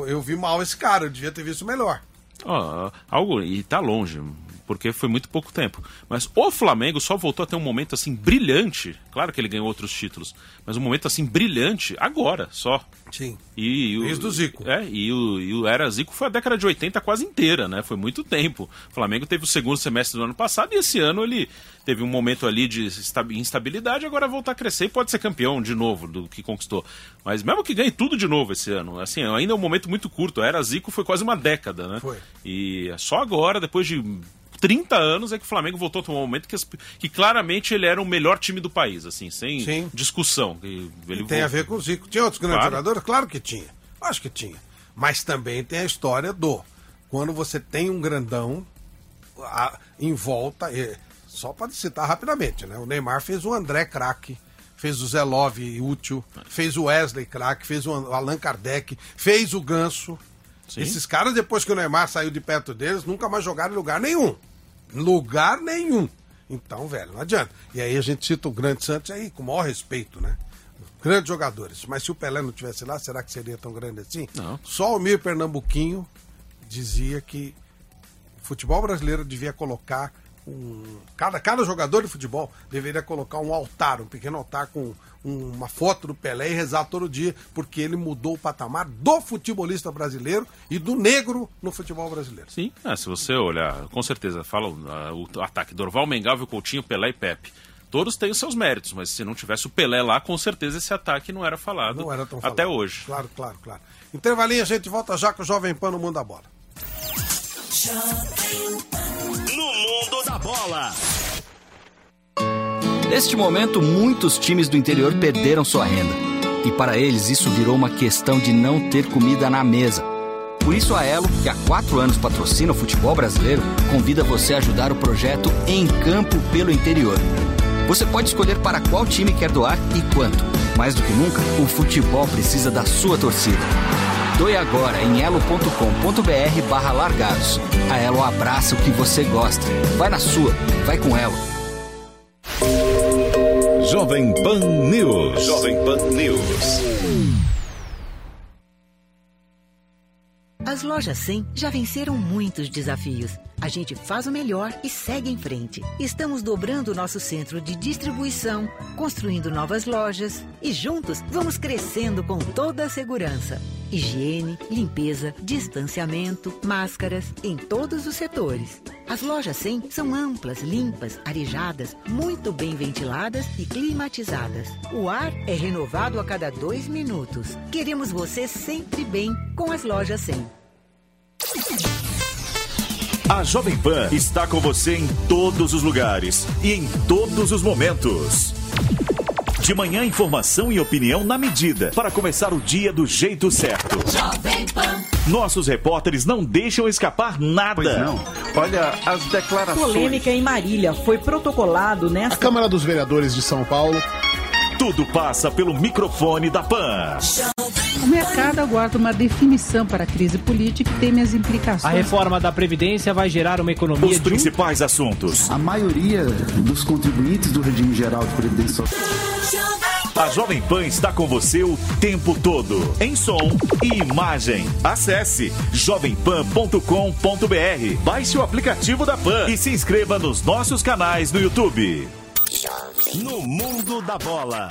eu vi mal esse cara, eu devia ter visto melhor. Oh, algo, e tá longe porque foi muito pouco tempo. Mas o Flamengo só voltou a ter um momento assim brilhante. Claro que ele ganhou outros títulos, mas um momento assim brilhante agora só. Sim. E, o, Desde o Zico. É, e o, e o Era Zico foi a década de 80 quase inteira, né? Foi muito tempo. O Flamengo teve o segundo semestre do ano passado e esse ano ele teve um momento ali de instabilidade, agora voltar a crescer e pode ser campeão de novo do que conquistou. Mas mesmo que ganhe tudo de novo esse ano, assim, ainda é um momento muito curto. A Era Zico foi quase uma década, né? Foi. E só agora, depois de 30 anos é que o Flamengo voltou a tomar um momento que, que claramente ele era o melhor time do país, assim, sem Sim. discussão. Ele tem voltou... a ver com o Zico. Tinha outros grandes claro. jogadores? Claro que tinha. Acho que tinha. Mas também tem a história do quando você tem um grandão a, em volta, e, só para citar rapidamente, né? O Neymar fez o André craque, fez o Zé Love útil, fez o Wesley craque, fez o Allan Kardec, fez o Ganso. Sim. Esses caras, depois que o Neymar saiu de perto deles, nunca mais jogaram em lugar nenhum. Lugar nenhum. Então, velho, não adianta. E aí a gente cita o grande Santos aí, com o maior respeito, né? Grandes jogadores. Mas se o Pelé não tivesse lá, será que seria tão grande assim? Não. Só o Mir Pernambuquinho dizia que o futebol brasileiro devia colocar um. Cada, cada jogador de futebol deveria colocar um altar, um pequeno altar com uma foto do Pelé e rezar todo dia, porque ele mudou o patamar do futebolista brasileiro e do negro no futebol brasileiro. Sim, é, se você olhar, com certeza, fala uh, o ataque Dorval, Mengalvio, Coutinho, Pelé e Pepe. Todos têm os seus méritos, mas se não tivesse o Pelé lá, com certeza esse ataque não era falado não era tão até falado. hoje. Claro, claro, claro. Intervalinho, a gente volta já com o Jovem Pan no Mundo da Bola. Mundo da Bola. Neste momento, muitos times do interior perderam sua renda. E para eles, isso virou uma questão de não ter comida na mesa. Por isso, a Elo, que há quatro anos patrocina o futebol brasileiro, convida você a ajudar o projeto Em Campo pelo Interior. Você pode escolher para qual time quer doar e quanto. Mais do que nunca, o futebol precisa da sua torcida. Doe agora em elo.com.br barra largados. A Elo abraça o que você gosta. Vai na sua, vai com Elo. Jovem Pan News. Jovem Pan News. As lojas 100 já venceram muitos desafios. A gente faz o melhor e segue em frente. Estamos dobrando o nosso centro de distribuição, construindo novas lojas e juntos vamos crescendo com toda a segurança. Higiene, limpeza, distanciamento, máscaras em todos os setores. As lojas 100 são amplas, limpas, arejadas, muito bem ventiladas e climatizadas. O ar é renovado a cada dois minutos. Queremos você sempre bem com as lojas 100. A Jovem Pan está com você em todos os lugares e em todos os momentos. De manhã, informação e opinião na medida para começar o dia do jeito certo. Jovem Pan. Nossos repórteres não deixam escapar nada. Pois não. Olha, as declarações. Polêmica em Marília foi protocolado nesta. A Câmara dos Vereadores de São Paulo. Tudo passa pelo microfone da Pan. O mercado aguarda uma definição para a crise política e teme as implicações. A reforma da Previdência vai gerar uma economia. Os principais assuntos. A maioria dos contribuintes do regime geral de Previdência Social. A Jovem Pan está com você o tempo todo, em som e imagem. Acesse jovempan.com.br, baixe o aplicativo da Pan e se inscreva nos nossos canais no YouTube. No mundo da bola.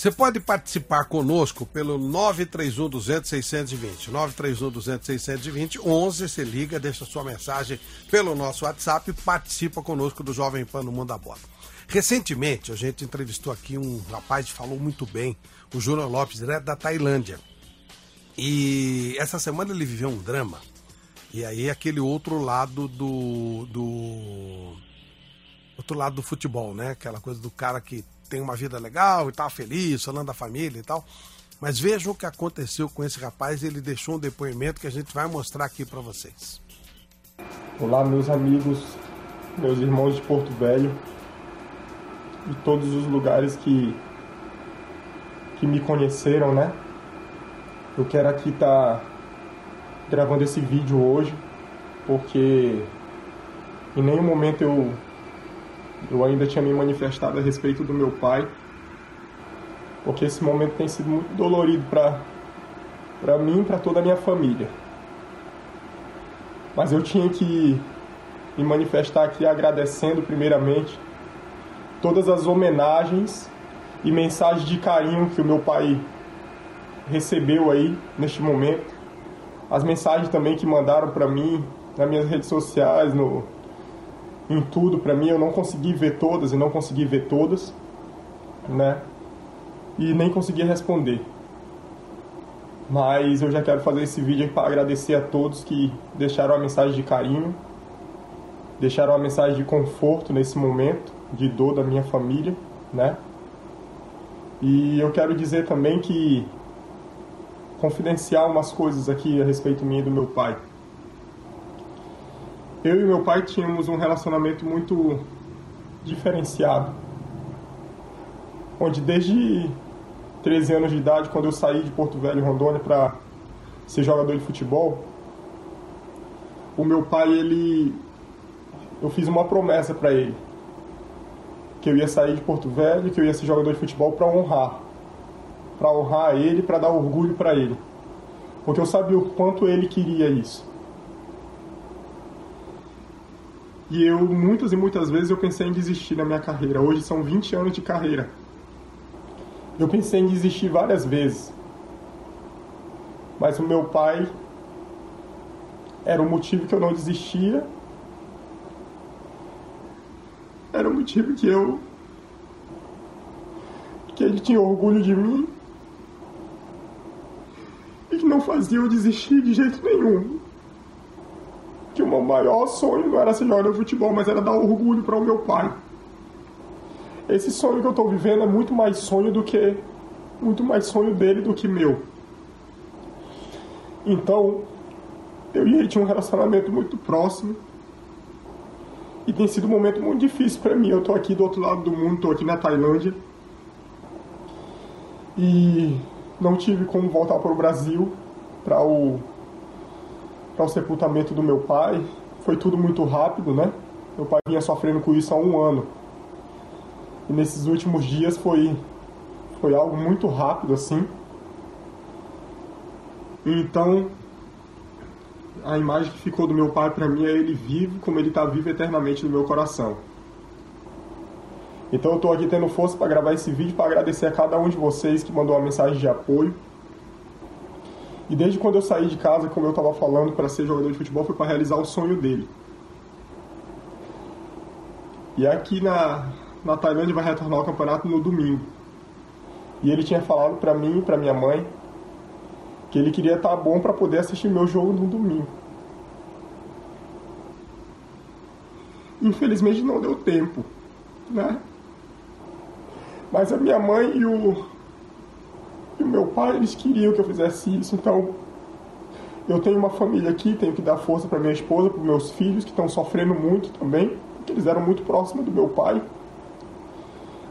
Você pode participar conosco pelo 931 200 620. 931 200 620 11. Você liga, deixa sua mensagem pelo nosso WhatsApp e participa conosco do Jovem Pan no Mundo da Bola. Recentemente, a gente entrevistou aqui um rapaz que falou muito bem, o Júnior Lopes, direto da Tailândia. E essa semana ele viveu um drama. E aí aquele outro lado do. do outro lado do futebol, né? Aquela coisa do cara que tem uma vida legal e tá feliz, falando da família e tal. Mas vejam o que aconteceu com esse rapaz, ele deixou um depoimento que a gente vai mostrar aqui para vocês. Olá, meus amigos, meus irmãos de Porto Velho e todos os lugares que que me conheceram, né? Eu quero aqui estar tá gravando esse vídeo hoje, porque em nenhum momento eu eu ainda tinha me manifestado a respeito do meu pai, porque esse momento tem sido muito dolorido para para mim e para toda a minha família. Mas eu tinha que me manifestar aqui agradecendo primeiramente todas as homenagens e mensagens de carinho que o meu pai recebeu aí neste momento. As mensagens também que mandaram para mim nas minhas redes sociais, no em tudo para mim, eu não consegui ver todas e não consegui ver todas, né? E nem consegui responder. Mas eu já quero fazer esse vídeo para agradecer a todos que deixaram uma mensagem de carinho, deixaram uma mensagem de conforto nesse momento de dor da minha família, né? E eu quero dizer também que confidenciar umas coisas aqui a respeito minha e do meu pai eu e meu pai tínhamos um relacionamento muito diferenciado. Onde desde 13 anos de idade, quando eu saí de Porto Velho, Rondônia, para ser jogador de futebol, o meu pai, ele. Eu fiz uma promessa para ele. Que eu ia sair de Porto Velho, que eu ia ser jogador de futebol para honrar. Para honrar ele, para dar orgulho para ele. Porque eu sabia o quanto ele queria isso. E eu, muitas e muitas vezes, eu pensei em desistir da minha carreira. Hoje são 20 anos de carreira. Eu pensei em desistir várias vezes. Mas o meu pai era o motivo que eu não desistia. Era o motivo que eu. que ele tinha orgulho de mim. E que não fazia eu desistir de jeito nenhum meu maior sonho não era ser jogador de futebol, mas era dar orgulho para o meu pai. Esse sonho que eu estou vivendo é muito mais sonho do que muito mais sonho dele do que meu. Então, eu e ele tinha um relacionamento muito próximo. E tem sido um momento muito difícil para mim. Eu estou aqui do outro lado do mundo, estou aqui na Tailândia. E não tive como voltar para o Brasil para o para o sepultamento do meu pai. Foi tudo muito rápido, né? Meu pai vinha sofrendo com isso há um ano. E nesses últimos dias foi, foi algo muito rápido assim. Então, a imagem que ficou do meu pai para mim é ele vivo, como ele está vivo eternamente no meu coração. Então eu estou aqui tendo força para gravar esse vídeo para agradecer a cada um de vocês que mandou uma mensagem de apoio e desde quando eu saí de casa, como eu estava falando, para ser jogador de futebol, foi para realizar o sonho dele. E aqui na, na Tailândia vai retornar o campeonato no domingo. E ele tinha falado para mim e para minha mãe que ele queria estar tá bom para poder assistir meu jogo no domingo. Infelizmente não deu tempo, né? Mas a minha mãe e o pai, eles queriam que eu fizesse isso, então Eu tenho uma família aqui, tenho que dar força para minha esposa, para meus filhos que estão sofrendo muito também, eles eram muito próximos do meu pai.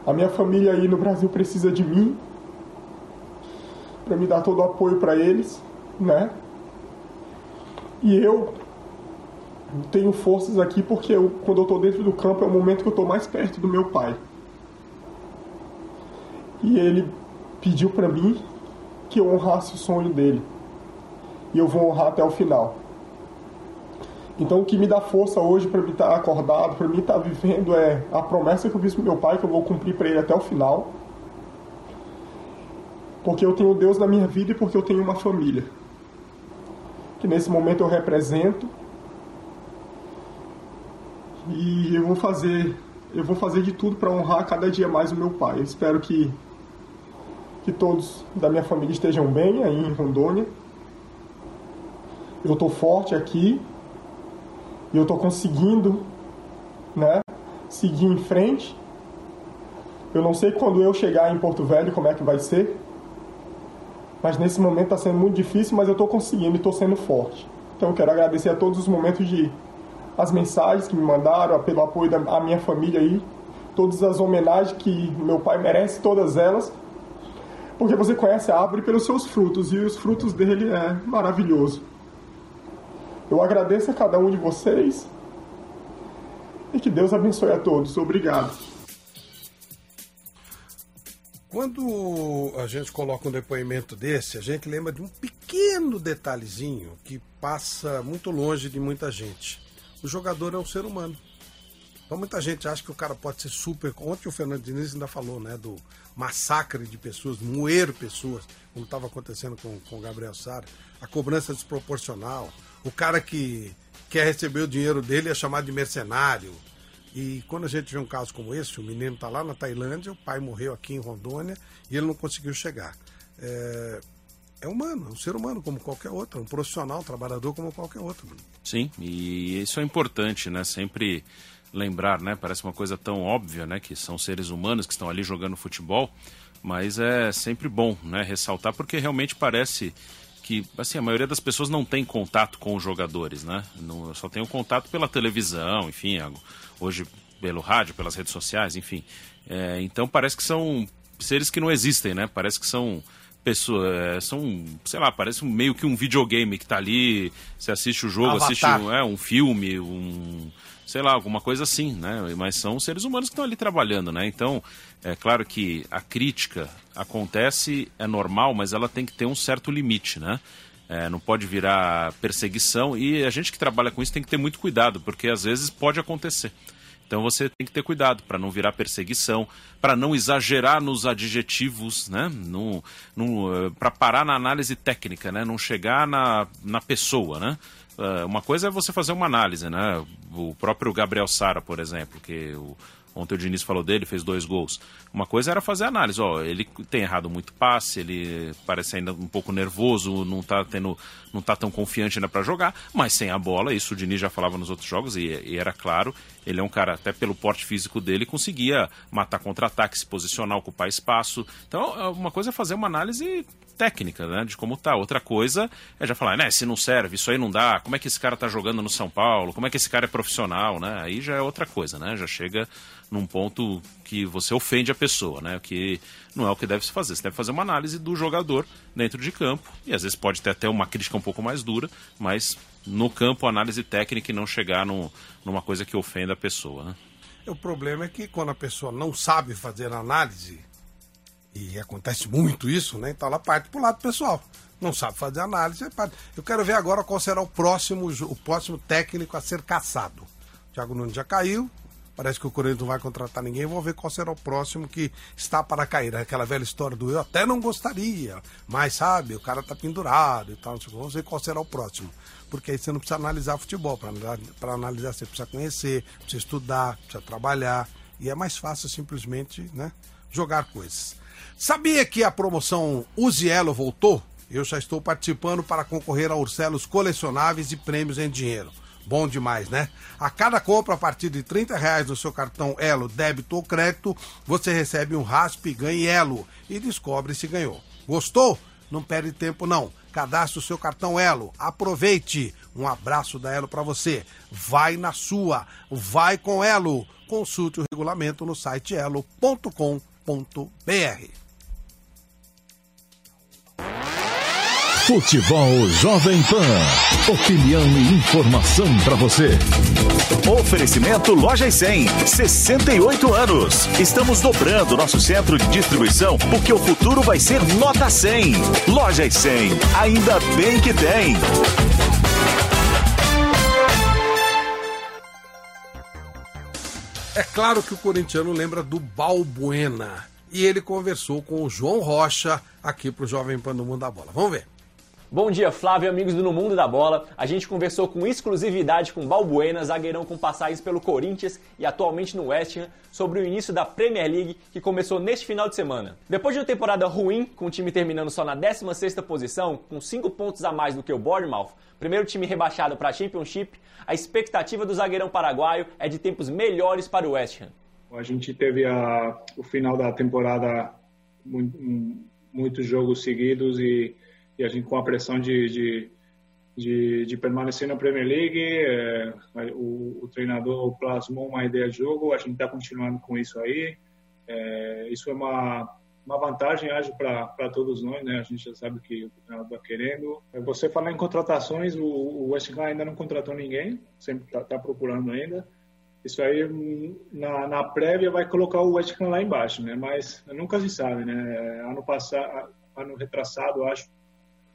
A minha família aí no Brasil precisa de mim para me dar todo o apoio para eles, né? E eu tenho forças aqui porque eu, quando eu estou dentro do campo é o momento que eu estou mais perto do meu pai. E ele pediu para mim que honrasse o sonho dele. E eu vou honrar até o final. Então o que me dá força hoje para mim estar tá acordado, para mim estar tá vivendo é a promessa que eu fiz pro meu pai que eu vou cumprir para ele até o final. Porque eu tenho Deus na minha vida e porque eu tenho uma família. Que nesse momento eu represento. E eu vou fazer, eu vou fazer de tudo para honrar cada dia mais o meu pai. Eu espero que que todos da minha família estejam bem aí em Rondônia. Eu estou forte aqui e eu estou conseguindo, né, seguir em frente. Eu não sei quando eu chegar em Porto Velho como é que vai ser, mas nesse momento está sendo muito difícil, mas eu estou conseguindo e estou sendo forte. Então eu quero agradecer a todos os momentos de as mensagens que me mandaram, pelo apoio da minha família aí, todas as homenagens que meu pai merece, todas elas porque você conhece a árvore pelos seus frutos e os frutos dele é maravilhoso. Eu agradeço a cada um de vocês e que Deus abençoe a todos. Obrigado. Quando a gente coloca um depoimento desse, a gente lembra de um pequeno detalhezinho que passa muito longe de muita gente. O jogador é um ser humano. Então muita gente acha que o cara pode ser super. Ontem o Fernando Diniz ainda falou, né? Do massacre de pessoas, moer pessoas, como estava acontecendo com, com o Gabriel Sara. A cobrança desproporcional. O cara que quer receber o dinheiro dele é chamado de mercenário. E quando a gente vê um caso como esse, o menino está lá na Tailândia, o pai morreu aqui em Rondônia e ele não conseguiu chegar. É, é humano, é um ser humano como qualquer outro, é um profissional, um trabalhador como qualquer outro. Sim, e isso é importante, né? Sempre lembrar, né? Parece uma coisa tão óbvia, né? Que são seres humanos que estão ali jogando futebol, mas é sempre bom, né? Ressaltar porque realmente parece que assim a maioria das pessoas não tem contato com os jogadores, né? Não, só tem o um contato pela televisão, enfim, hoje pelo rádio, pelas redes sociais, enfim. É, então parece que são seres que não existem, né? Parece que são pessoas, é, são, sei lá, parece meio que um videogame que tá ali, você assiste o jogo, Avatar. assiste é, um filme, um sei lá, alguma coisa assim, né? Mas são seres humanos que estão ali trabalhando, né? Então, é claro que a crítica acontece, é normal, mas ela tem que ter um certo limite, né? É, não pode virar perseguição e a gente que trabalha com isso tem que ter muito cuidado, porque às vezes pode acontecer. Então você tem que ter cuidado para não virar perseguição, para não exagerar nos adjetivos, né? Eh, para parar na análise técnica, né? Não chegar na, na pessoa, né? Uh, uma coisa é você fazer uma análise, né? O próprio Gabriel Sara, por exemplo, que o, ontem o Diniz falou dele, fez dois gols. Uma coisa era fazer análise, ó, ele tem errado muito passe, ele parece ainda um pouco nervoso, não tá tendo, não tá tão confiante ainda para jogar, mas sem a bola, isso o Diniz já falava nos outros jogos e, e era claro, ele é um cara até pelo porte físico dele conseguia matar contra-ataque, se posicionar, ocupar espaço. Então, é uma coisa é fazer uma análise técnica, né? De como tá. Outra coisa é já falar, né? Se não serve, isso aí não dá. Como é que esse cara tá jogando no São Paulo? Como é que esse cara é profissional, né? Aí já é outra coisa, né? Já chega num ponto que você ofende a pessoa, né? Que não é o que deve se fazer. Você deve fazer uma análise do jogador dentro de campo. E às vezes pode ter até uma crítica um pouco mais dura, mas no campo, análise técnica e não chegar no, numa coisa que ofenda a pessoa, né? O problema é que quando a pessoa não sabe fazer análise, e acontece muito isso, né? Então ela parte para o lado pessoal. Não sabe fazer análise. Eu quero ver agora qual será o próximo, o próximo técnico a ser caçado. O Thiago Nunes já caiu. Parece que o Corinthians não vai contratar ninguém. Vou ver qual será o próximo que está para cair. Aquela velha história do eu até não gostaria, mas sabe, o cara tá pendurado e tal. Vamos ver qual será o próximo. Porque aí você não precisa analisar futebol. Para analisar, você precisa conhecer, precisa estudar, precisa trabalhar. E é mais fácil simplesmente né, jogar coisas. Sabia que a promoção Uzielo voltou? Eu já estou participando para concorrer a Urcelos colecionáveis e prêmios em dinheiro. Bom demais, né? A cada compra a partir de 30 reais no seu cartão Elo, débito ou crédito, você recebe um raspe e ganhe Elo e descobre se ganhou. Gostou? Não perde tempo não. Cadastre o seu cartão Elo. Aproveite. Um abraço da Elo para você. Vai na sua. Vai com Elo. Consulte o regulamento no site elo.com.br. Futebol Jovem Pan. Opinião e informação para você. Oferecimento Loja e 100. 68 anos. Estamos dobrando nosso centro de distribuição porque o futuro vai ser nota 100. Loja e 100. Ainda bem que tem. É claro que o corintiano lembra do Balbuena. E ele conversou com o João Rocha aqui pro Jovem Pan do Mundo da Bola. Vamos ver. Bom dia, Flávio, amigos do No Mundo da Bola. A gente conversou com exclusividade com Balbuena, zagueirão com passagens pelo Corinthians e atualmente no West Ham, sobre o início da Premier League que começou neste final de semana. Depois de uma temporada ruim, com o time terminando só na 16ª posição, com 5 pontos a mais do que o Bournemouth, primeiro time rebaixado para a Championship, a expectativa do zagueirão paraguaio é de tempos melhores para o West Ham. A gente teve a, o final da temporada muito, muitos jogos seguidos e e a gente com a pressão de, de, de, de permanecer na Premier League, é, o, o, treinador plasmou uma ideia de jogo, a gente está continuando com isso aí. É, isso é uma, uma vantagem, acho, para todos nós, né? A gente já sabe que o treinador está querendo. É, você falar em contratações, o, o West Ham ainda não contratou ninguém, sempre está tá procurando ainda. Isso aí, na, na prévia, vai colocar o West Ham lá embaixo, né? Mas nunca se sabe, né? Ano passado, ano retrasado, acho,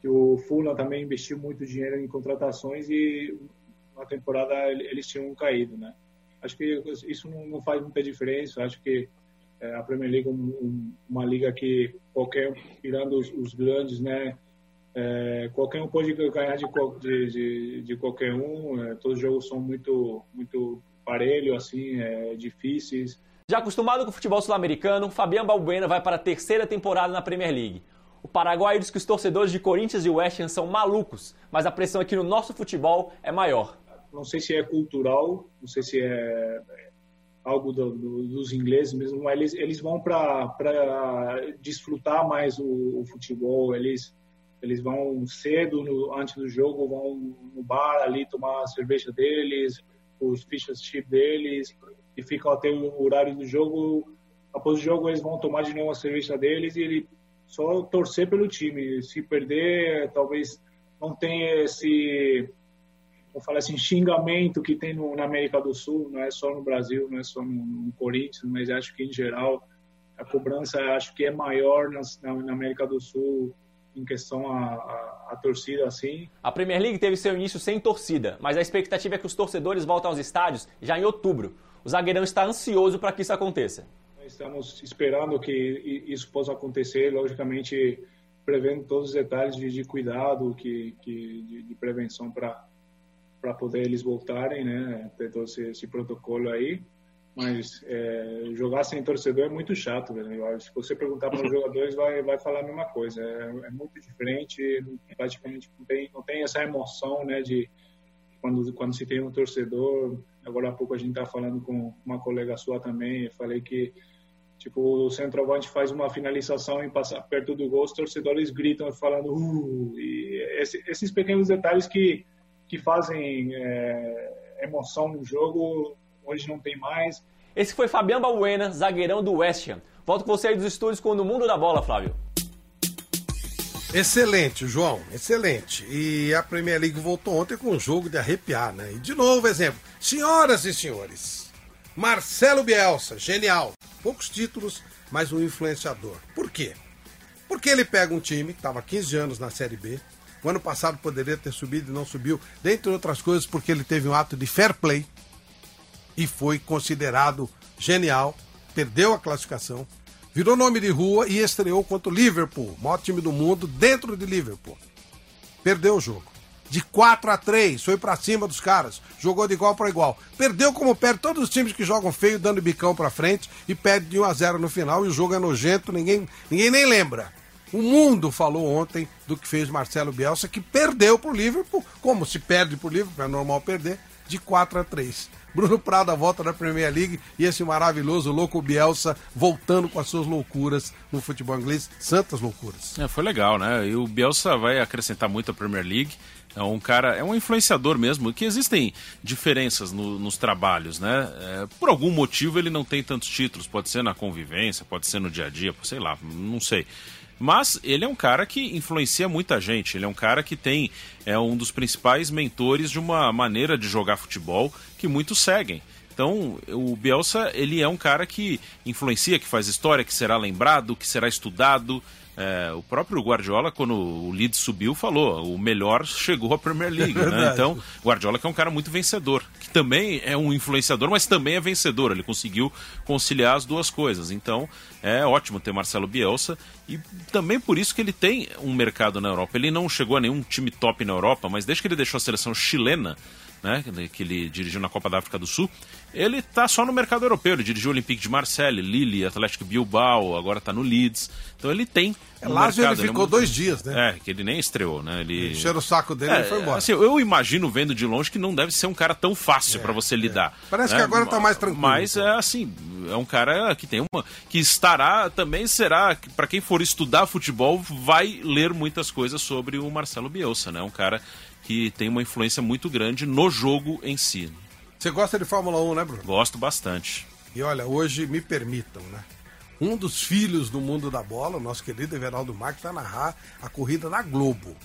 que o Fulham também investiu muito dinheiro em contratações e na temporada eles tinham caído, né? Acho que isso não faz muita diferença. Acho que é, a Premier League é um, uma liga que qualquer, tirando os, os grandes, né? É, qualquer um pode ganhar de, de, de qualquer um. É, todos os jogos são muito, muito parelho, assim, é, difíceis. Já acostumado com o futebol sul-americano, Fabiano Balbuena vai para a terceira temporada na Premier League. O Paraguai diz que os torcedores de Corinthians e West Ham são malucos, mas a pressão aqui no nosso futebol é maior. Não sei se é cultural, não sei se é, é algo do, do, dos ingleses mesmo, eles, eles vão para desfrutar mais o, o, futebol, eles, eles vão cedo, no, antes do jogo, vão no bar ali tomar a cerveja deles, os fichas chip deles, e ficam até o horário do jogo. Após o jogo, eles vão tomar de novo a cerveja deles e ele só torcer pelo time. Se perder, talvez não tenha esse, vou falar assim, xingamento que tem no, na América do Sul, não é só no Brasil, não é só no, no Corinthians, mas acho que em geral a cobrança acho que é maior na, na América do Sul em questão a, torcida assim. A Premier League teve seu início sem torcida, mas a expectativa é que os torcedores voltem aos estádios já em outubro. O zagueirão está ansioso para que isso aconteça. Estamos esperando que isso possa acontecer, logicamente prevendo todos os detalhes de, de cuidado, que, que de, de prevenção para para poder eles voltarem, né? Ter todo esse, esse protocolo aí. Mas é, jogar sem torcedor é muito chato, velho. Se você perguntar para os jogadores, vai, vai falar a mesma coisa. É, é, muito diferente, praticamente não tem, não tem essa emoção, né? De quando, quando se tem um torcedor. Agora há pouco a gente está falando com uma colega sua também. Eu falei que Tipo, o centroavante faz uma finalização e passa perto do gol, os torcedores gritam falando uh, e esse, esses pequenos detalhes que, que fazem é, emoção no jogo, hoje não tem mais. Esse foi Fabiano Balbuena, zagueirão do West Ham. Volto com você aí dos estúdios com o Mundo da Bola, Flávio. Excelente, João, excelente. E a Premier League voltou ontem com um jogo de arrepiar, né? E de novo, exemplo. Senhoras e senhores, Marcelo Bielsa, genial poucos títulos, mas um influenciador. Por quê? Porque ele pega um time que estava 15 anos na Série B, o ano passado poderia ter subido e não subiu, dentre outras coisas porque ele teve um ato de fair play e foi considerado genial, perdeu a classificação, virou nome de rua e estreou contra o Liverpool, maior time do mundo, dentro de Liverpool. Perdeu o jogo de 4 a 3 foi para cima dos caras, jogou de igual para igual. Perdeu como perde todos os times que jogam feio, dando bicão para frente e perde de 1 a 0 no final e o jogo é nojento, ninguém, ninguém nem lembra. O mundo falou ontem do que fez Marcelo Bielsa, que perdeu pro Liverpool, como se perde pro Liverpool, é normal perder, de 4 a 3. Bruno Prada volta na Premier League e esse maravilhoso louco Bielsa voltando com as suas loucuras no futebol inglês, santas loucuras. É, foi legal, né? E o Bielsa vai acrescentar muito a Premier League. É um cara, é um influenciador mesmo, que existem diferenças no- nos trabalhos, né? É, por algum motivo ele não tem tantos títulos, pode ser na convivência, pode ser no dia a dia, sei lá, não sei. Mas ele é um cara que influencia muita gente, ele é um cara que tem, é um dos principais mentores de uma maneira de jogar futebol que muitos seguem. Então, o Bielsa, ele é um cara que influencia, que faz história, que será lembrado, que será estudado. É, o próprio Guardiola, quando o Leeds subiu, falou: o melhor chegou à Premier League. né? Verdade. Então, Guardiola que é um cara muito vencedor, que também é um influenciador, mas também é vencedor. Ele conseguiu conciliar as duas coisas. Então, é ótimo ter Marcelo Bielsa e também por isso que ele tem um mercado na Europa. Ele não chegou a nenhum time top na Europa, mas desde que ele deixou a seleção chilena, né, que ele dirigiu na Copa da África do Sul, ele tá só no mercado europeu. Ele dirigiu o Olympique de Marseille, Lille, Atlético Bilbao, agora tá no Leeds. Então ele tem. É, um Lazio ele mercado, ficou dois dias, né? É, que ele nem estreou, né? Ele Encheram o saco dele e é, ele foi embora. assim, eu imagino vendo de longe que não deve ser um cara tão fácil pra você lidar. Parece né? que agora tá mais tranquilo, Mas é assim, é um cara que tem uma que estará também será para quem for estudar futebol vai ler muitas coisas sobre o Marcelo Bielsa, né? Um cara que tem uma influência muito grande no jogo em si. Você gosta de Fórmula 1, né, Bruno? Gosto bastante. E olha, hoje me permitam, né? Um dos filhos do mundo da bola, o nosso querido Everaldo Marques, vai narrar a corrida na Globo.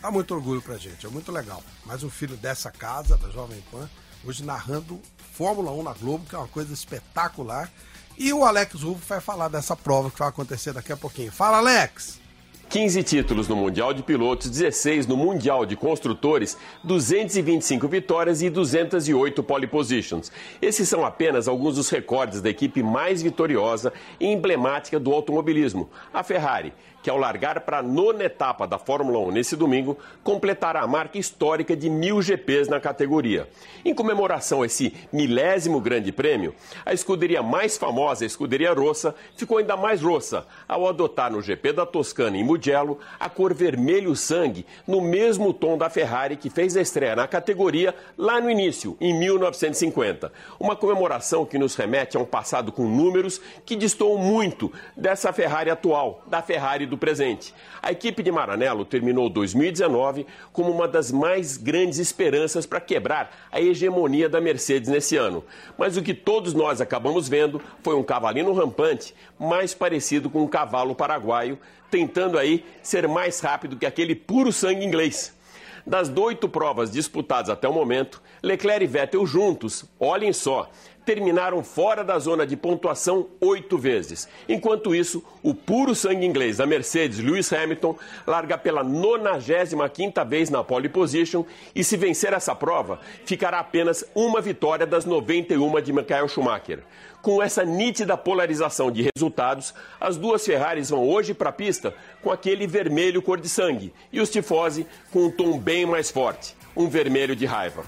Dá muito orgulho pra gente, é muito legal. Mais um filho dessa casa, da Jovem Pan, hoje narrando Fórmula 1 na Globo, que é uma coisa espetacular. E o Alex Rufo vai falar dessa prova que vai acontecer daqui a pouquinho. Fala, Alex! 15 títulos no Mundial de Pilotos, 16 no Mundial de Construtores, 225 vitórias e 208 pole positions. Esses são apenas alguns dos recordes da equipe mais vitoriosa e emblemática do automobilismo, a Ferrari, que ao largar para a nona etapa da Fórmula 1 nesse domingo, completará a marca histórica de mil GPs na categoria. Em comemoração a esse milésimo grande prêmio, a escuderia mais famosa, a escuderia Rossa, ficou ainda mais rossa ao adotar no GP da Toscana em Mugello a cor vermelho sangue, no mesmo tom da Ferrari que fez a estreia na categoria lá no início, em 1950. Uma comemoração que nos remete a um passado com números que destoam muito dessa Ferrari atual, da Ferrari do presente. A equipe de Maranello terminou 2019 como uma das mais grandes esperanças para quebrar a hegemonia da Mercedes nesse ano. Mas o que todos nós acabamos vendo foi um cavalino rampante mais parecido com um cavalo paraguaio, tentando aí ser mais rápido que aquele puro sangue inglês. Das oito provas disputadas até o momento, Leclerc e Vettel juntos, olhem só, terminaram fora da zona de pontuação oito vezes. Enquanto isso, o puro sangue inglês da Mercedes, Lewis Hamilton, larga pela 95ª vez na pole position e se vencer essa prova, ficará apenas uma vitória das 91 de Michael Schumacher. Com essa nítida polarização de resultados, as duas Ferraris vão hoje para a pista com aquele vermelho cor de sangue e os Tifosi com um tom bem mais forte, um vermelho de raiva.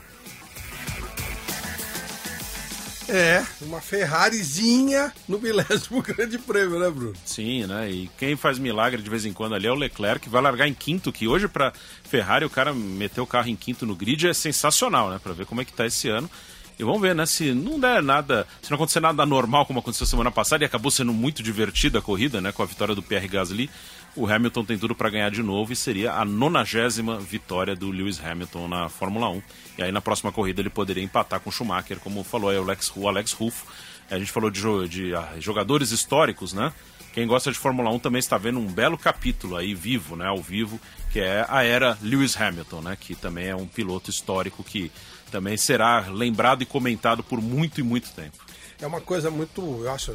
É, uma Ferrarizinha no milésimo grande prêmio, né, Bruno? Sim, né? E quem faz milagre de vez em quando ali é o Leclerc, que vai largar em quinto, que hoje pra Ferrari o cara meter o carro em quinto no grid é sensacional, né? Pra ver como é que tá esse ano. E vamos ver, né? Se não der nada, se não acontecer nada normal como aconteceu semana passada, e acabou sendo muito divertida a corrida, né? Com a vitória do Pierre Gasly, o Hamilton tem tudo para ganhar de novo e seria a nonagésima vitória do Lewis Hamilton na Fórmula 1. E aí na próxima corrida ele poderia empatar com o Schumacher, como falou aí o Alex, o Alex Ruffo. A gente falou de, de, ah, jogadores históricos, né? Quem gosta de Fórmula 1 também está vendo um belo capítulo aí vivo, né, ao vivo, que é a era Lewis Hamilton, né, que também é um piloto histórico que também será lembrado e comentado por muito e muito tempo. É uma coisa muito, eu acho,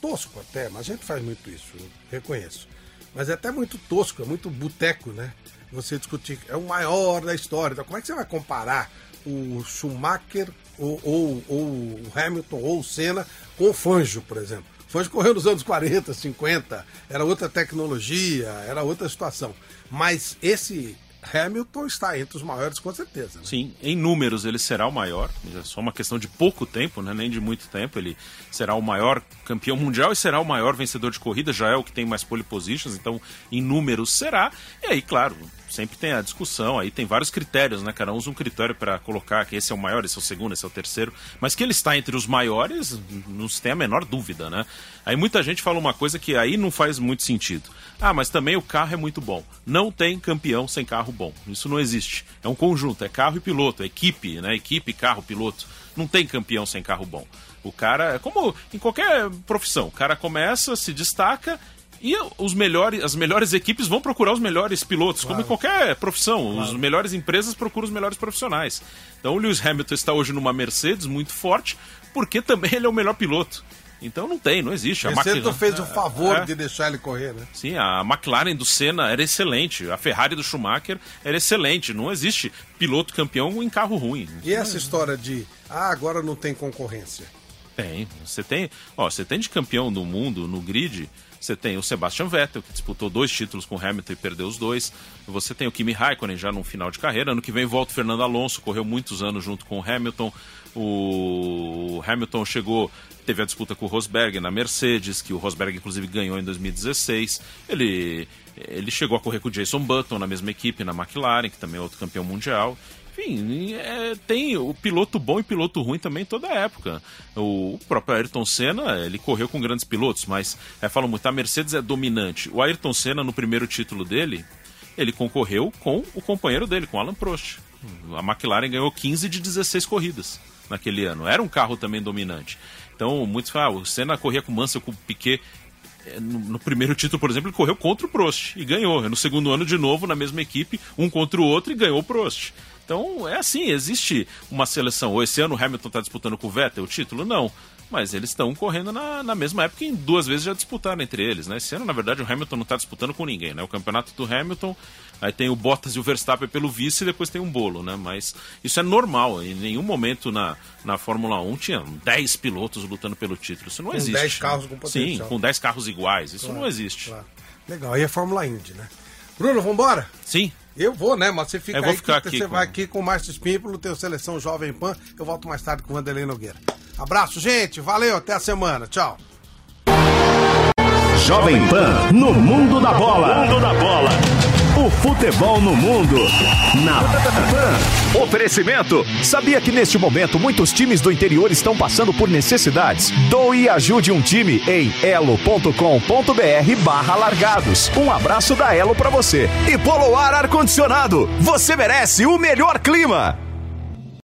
tosco até, mas a gente faz muito isso, reconheço. Mas é até muito tosco, é muito boteco, né? Você discutir, é o maior da história. Então, como é que você vai comparar o Schumacher ou, ou, ou o Hamilton ou o Senna com o Fangio, por exemplo? O Fangio correu nos anos 40, 50, era outra tecnologia, era outra situação. Mas esse Hamilton está entre os maiores, com certeza. né? Sim, em números ele será o maior, é só uma questão de pouco tempo, né, nem de muito tempo, ele será o maior campeão mundial e será o maior vencedor de corrida, já é o que tem mais pole positions, então em números será. E aí, claro, sempre tem a discussão, aí tem vários critérios, né? Cada um usa um critério para colocar que esse é o maior, esse é o segundo, esse é o terceiro. Mas que ele está entre os maiores, não se tem a menor dúvida, né? Aí muita gente fala uma coisa que aí não faz muito sentido. Ah, mas também o carro é muito bom. Não tem campeão sem carro bom. Isso não existe. É um conjunto, é carro e piloto, é equipe, né? Equipe, carro, piloto. Não tem campeão sem carro bom. O cara, é como em qualquer profissão, o cara começa, se destaca e os melhores, as melhores equipes vão procurar os melhores pilotos, claro. como em qualquer profissão. Claro. As melhores empresas procuram os melhores profissionais. Então o Lewis Hamilton está hoje numa Mercedes muito forte, porque também ele é o melhor piloto. Então não tem, não existe. A McLaren fez o favor é, de deixar ele correr, né? Sim, a McLaren do Senna era excelente, a Ferrari do Schumacher era excelente. Não existe piloto campeão em carro ruim. E essa história de, ah, agora não tem concorrência? Tem. Você tem, ó, você tem de campeão do mundo no grid. Você tem o Sebastian Vettel, que disputou dois títulos com Hamilton e perdeu os dois. Você tem o Kimi Raikkonen já no final de carreira. Ano que vem volta o Fernando Alonso, correu muitos anos junto com o Hamilton. O Hamilton chegou, teve a disputa com o Rosberg na Mercedes, que o Rosberg inclusive ganhou em 2016. Ele, ele chegou a correr com o Jason Button na mesma equipe, na McLaren, que também é outro campeão mundial. Enfim, é, tem o piloto bom e piloto ruim também toda época. O, o, próprio Ayrton Senna, ele correu com grandes pilotos, mas é, falam muito, a Mercedes é dominante. O Ayrton Senna, no primeiro título dele, ele concorreu com o companheiro dele, com Alan Prost. A McLaren ganhou 15 de 16 corridas naquele ano. Era um carro também dominante. Então, muitos falam, ah, o Senna corria com Mansell, com Piquet. É, no, no, primeiro título, por exemplo, ele correu contra o Prost e ganhou. No segundo ano, de novo, na mesma equipe, um contra o outro e ganhou o Prost. Então é assim, existe uma seleção. Esse ano o Hamilton está disputando com o Vettel o título? Não. Mas eles estão correndo na, na mesma época e duas vezes já disputaram entre eles, né? Esse ano, na verdade, o Hamilton não está disputando com ninguém, né? O campeonato do Hamilton, aí tem o Bottas e o Verstappen pelo vice e depois tem um bolo, né? Mas isso é normal. Em nenhum momento na, na Fórmula 1 tinha 10 pilotos lutando pelo título. Isso não com existe. Com 10 carros com potencial. Sim, com 10 carros iguais. Isso claro, não existe. Claro. Legal. Aí é Fórmula Indy, né? Bruno, vambora? Sim. Eu vou, né? Mas você fica eu vou aí, ficar aqui você com... vai aqui com o Márcio Espímpolo, teu Seleção Jovem Pan. Eu volto mais tarde com o Vanderlei Nogueira. Abraço, gente. Valeu, até a semana. Tchau. Jovem Pan no mundo da bola. Mundo da bola. O futebol no mundo. Na Pan. Oferecimento. Sabia que neste momento muitos times do interior estão passando por necessidades? Doe e ajude um time em elo.com.br barra largados. Um abraço da Elo para você. E Poloar Ar-Condicionado. Você merece o melhor clima.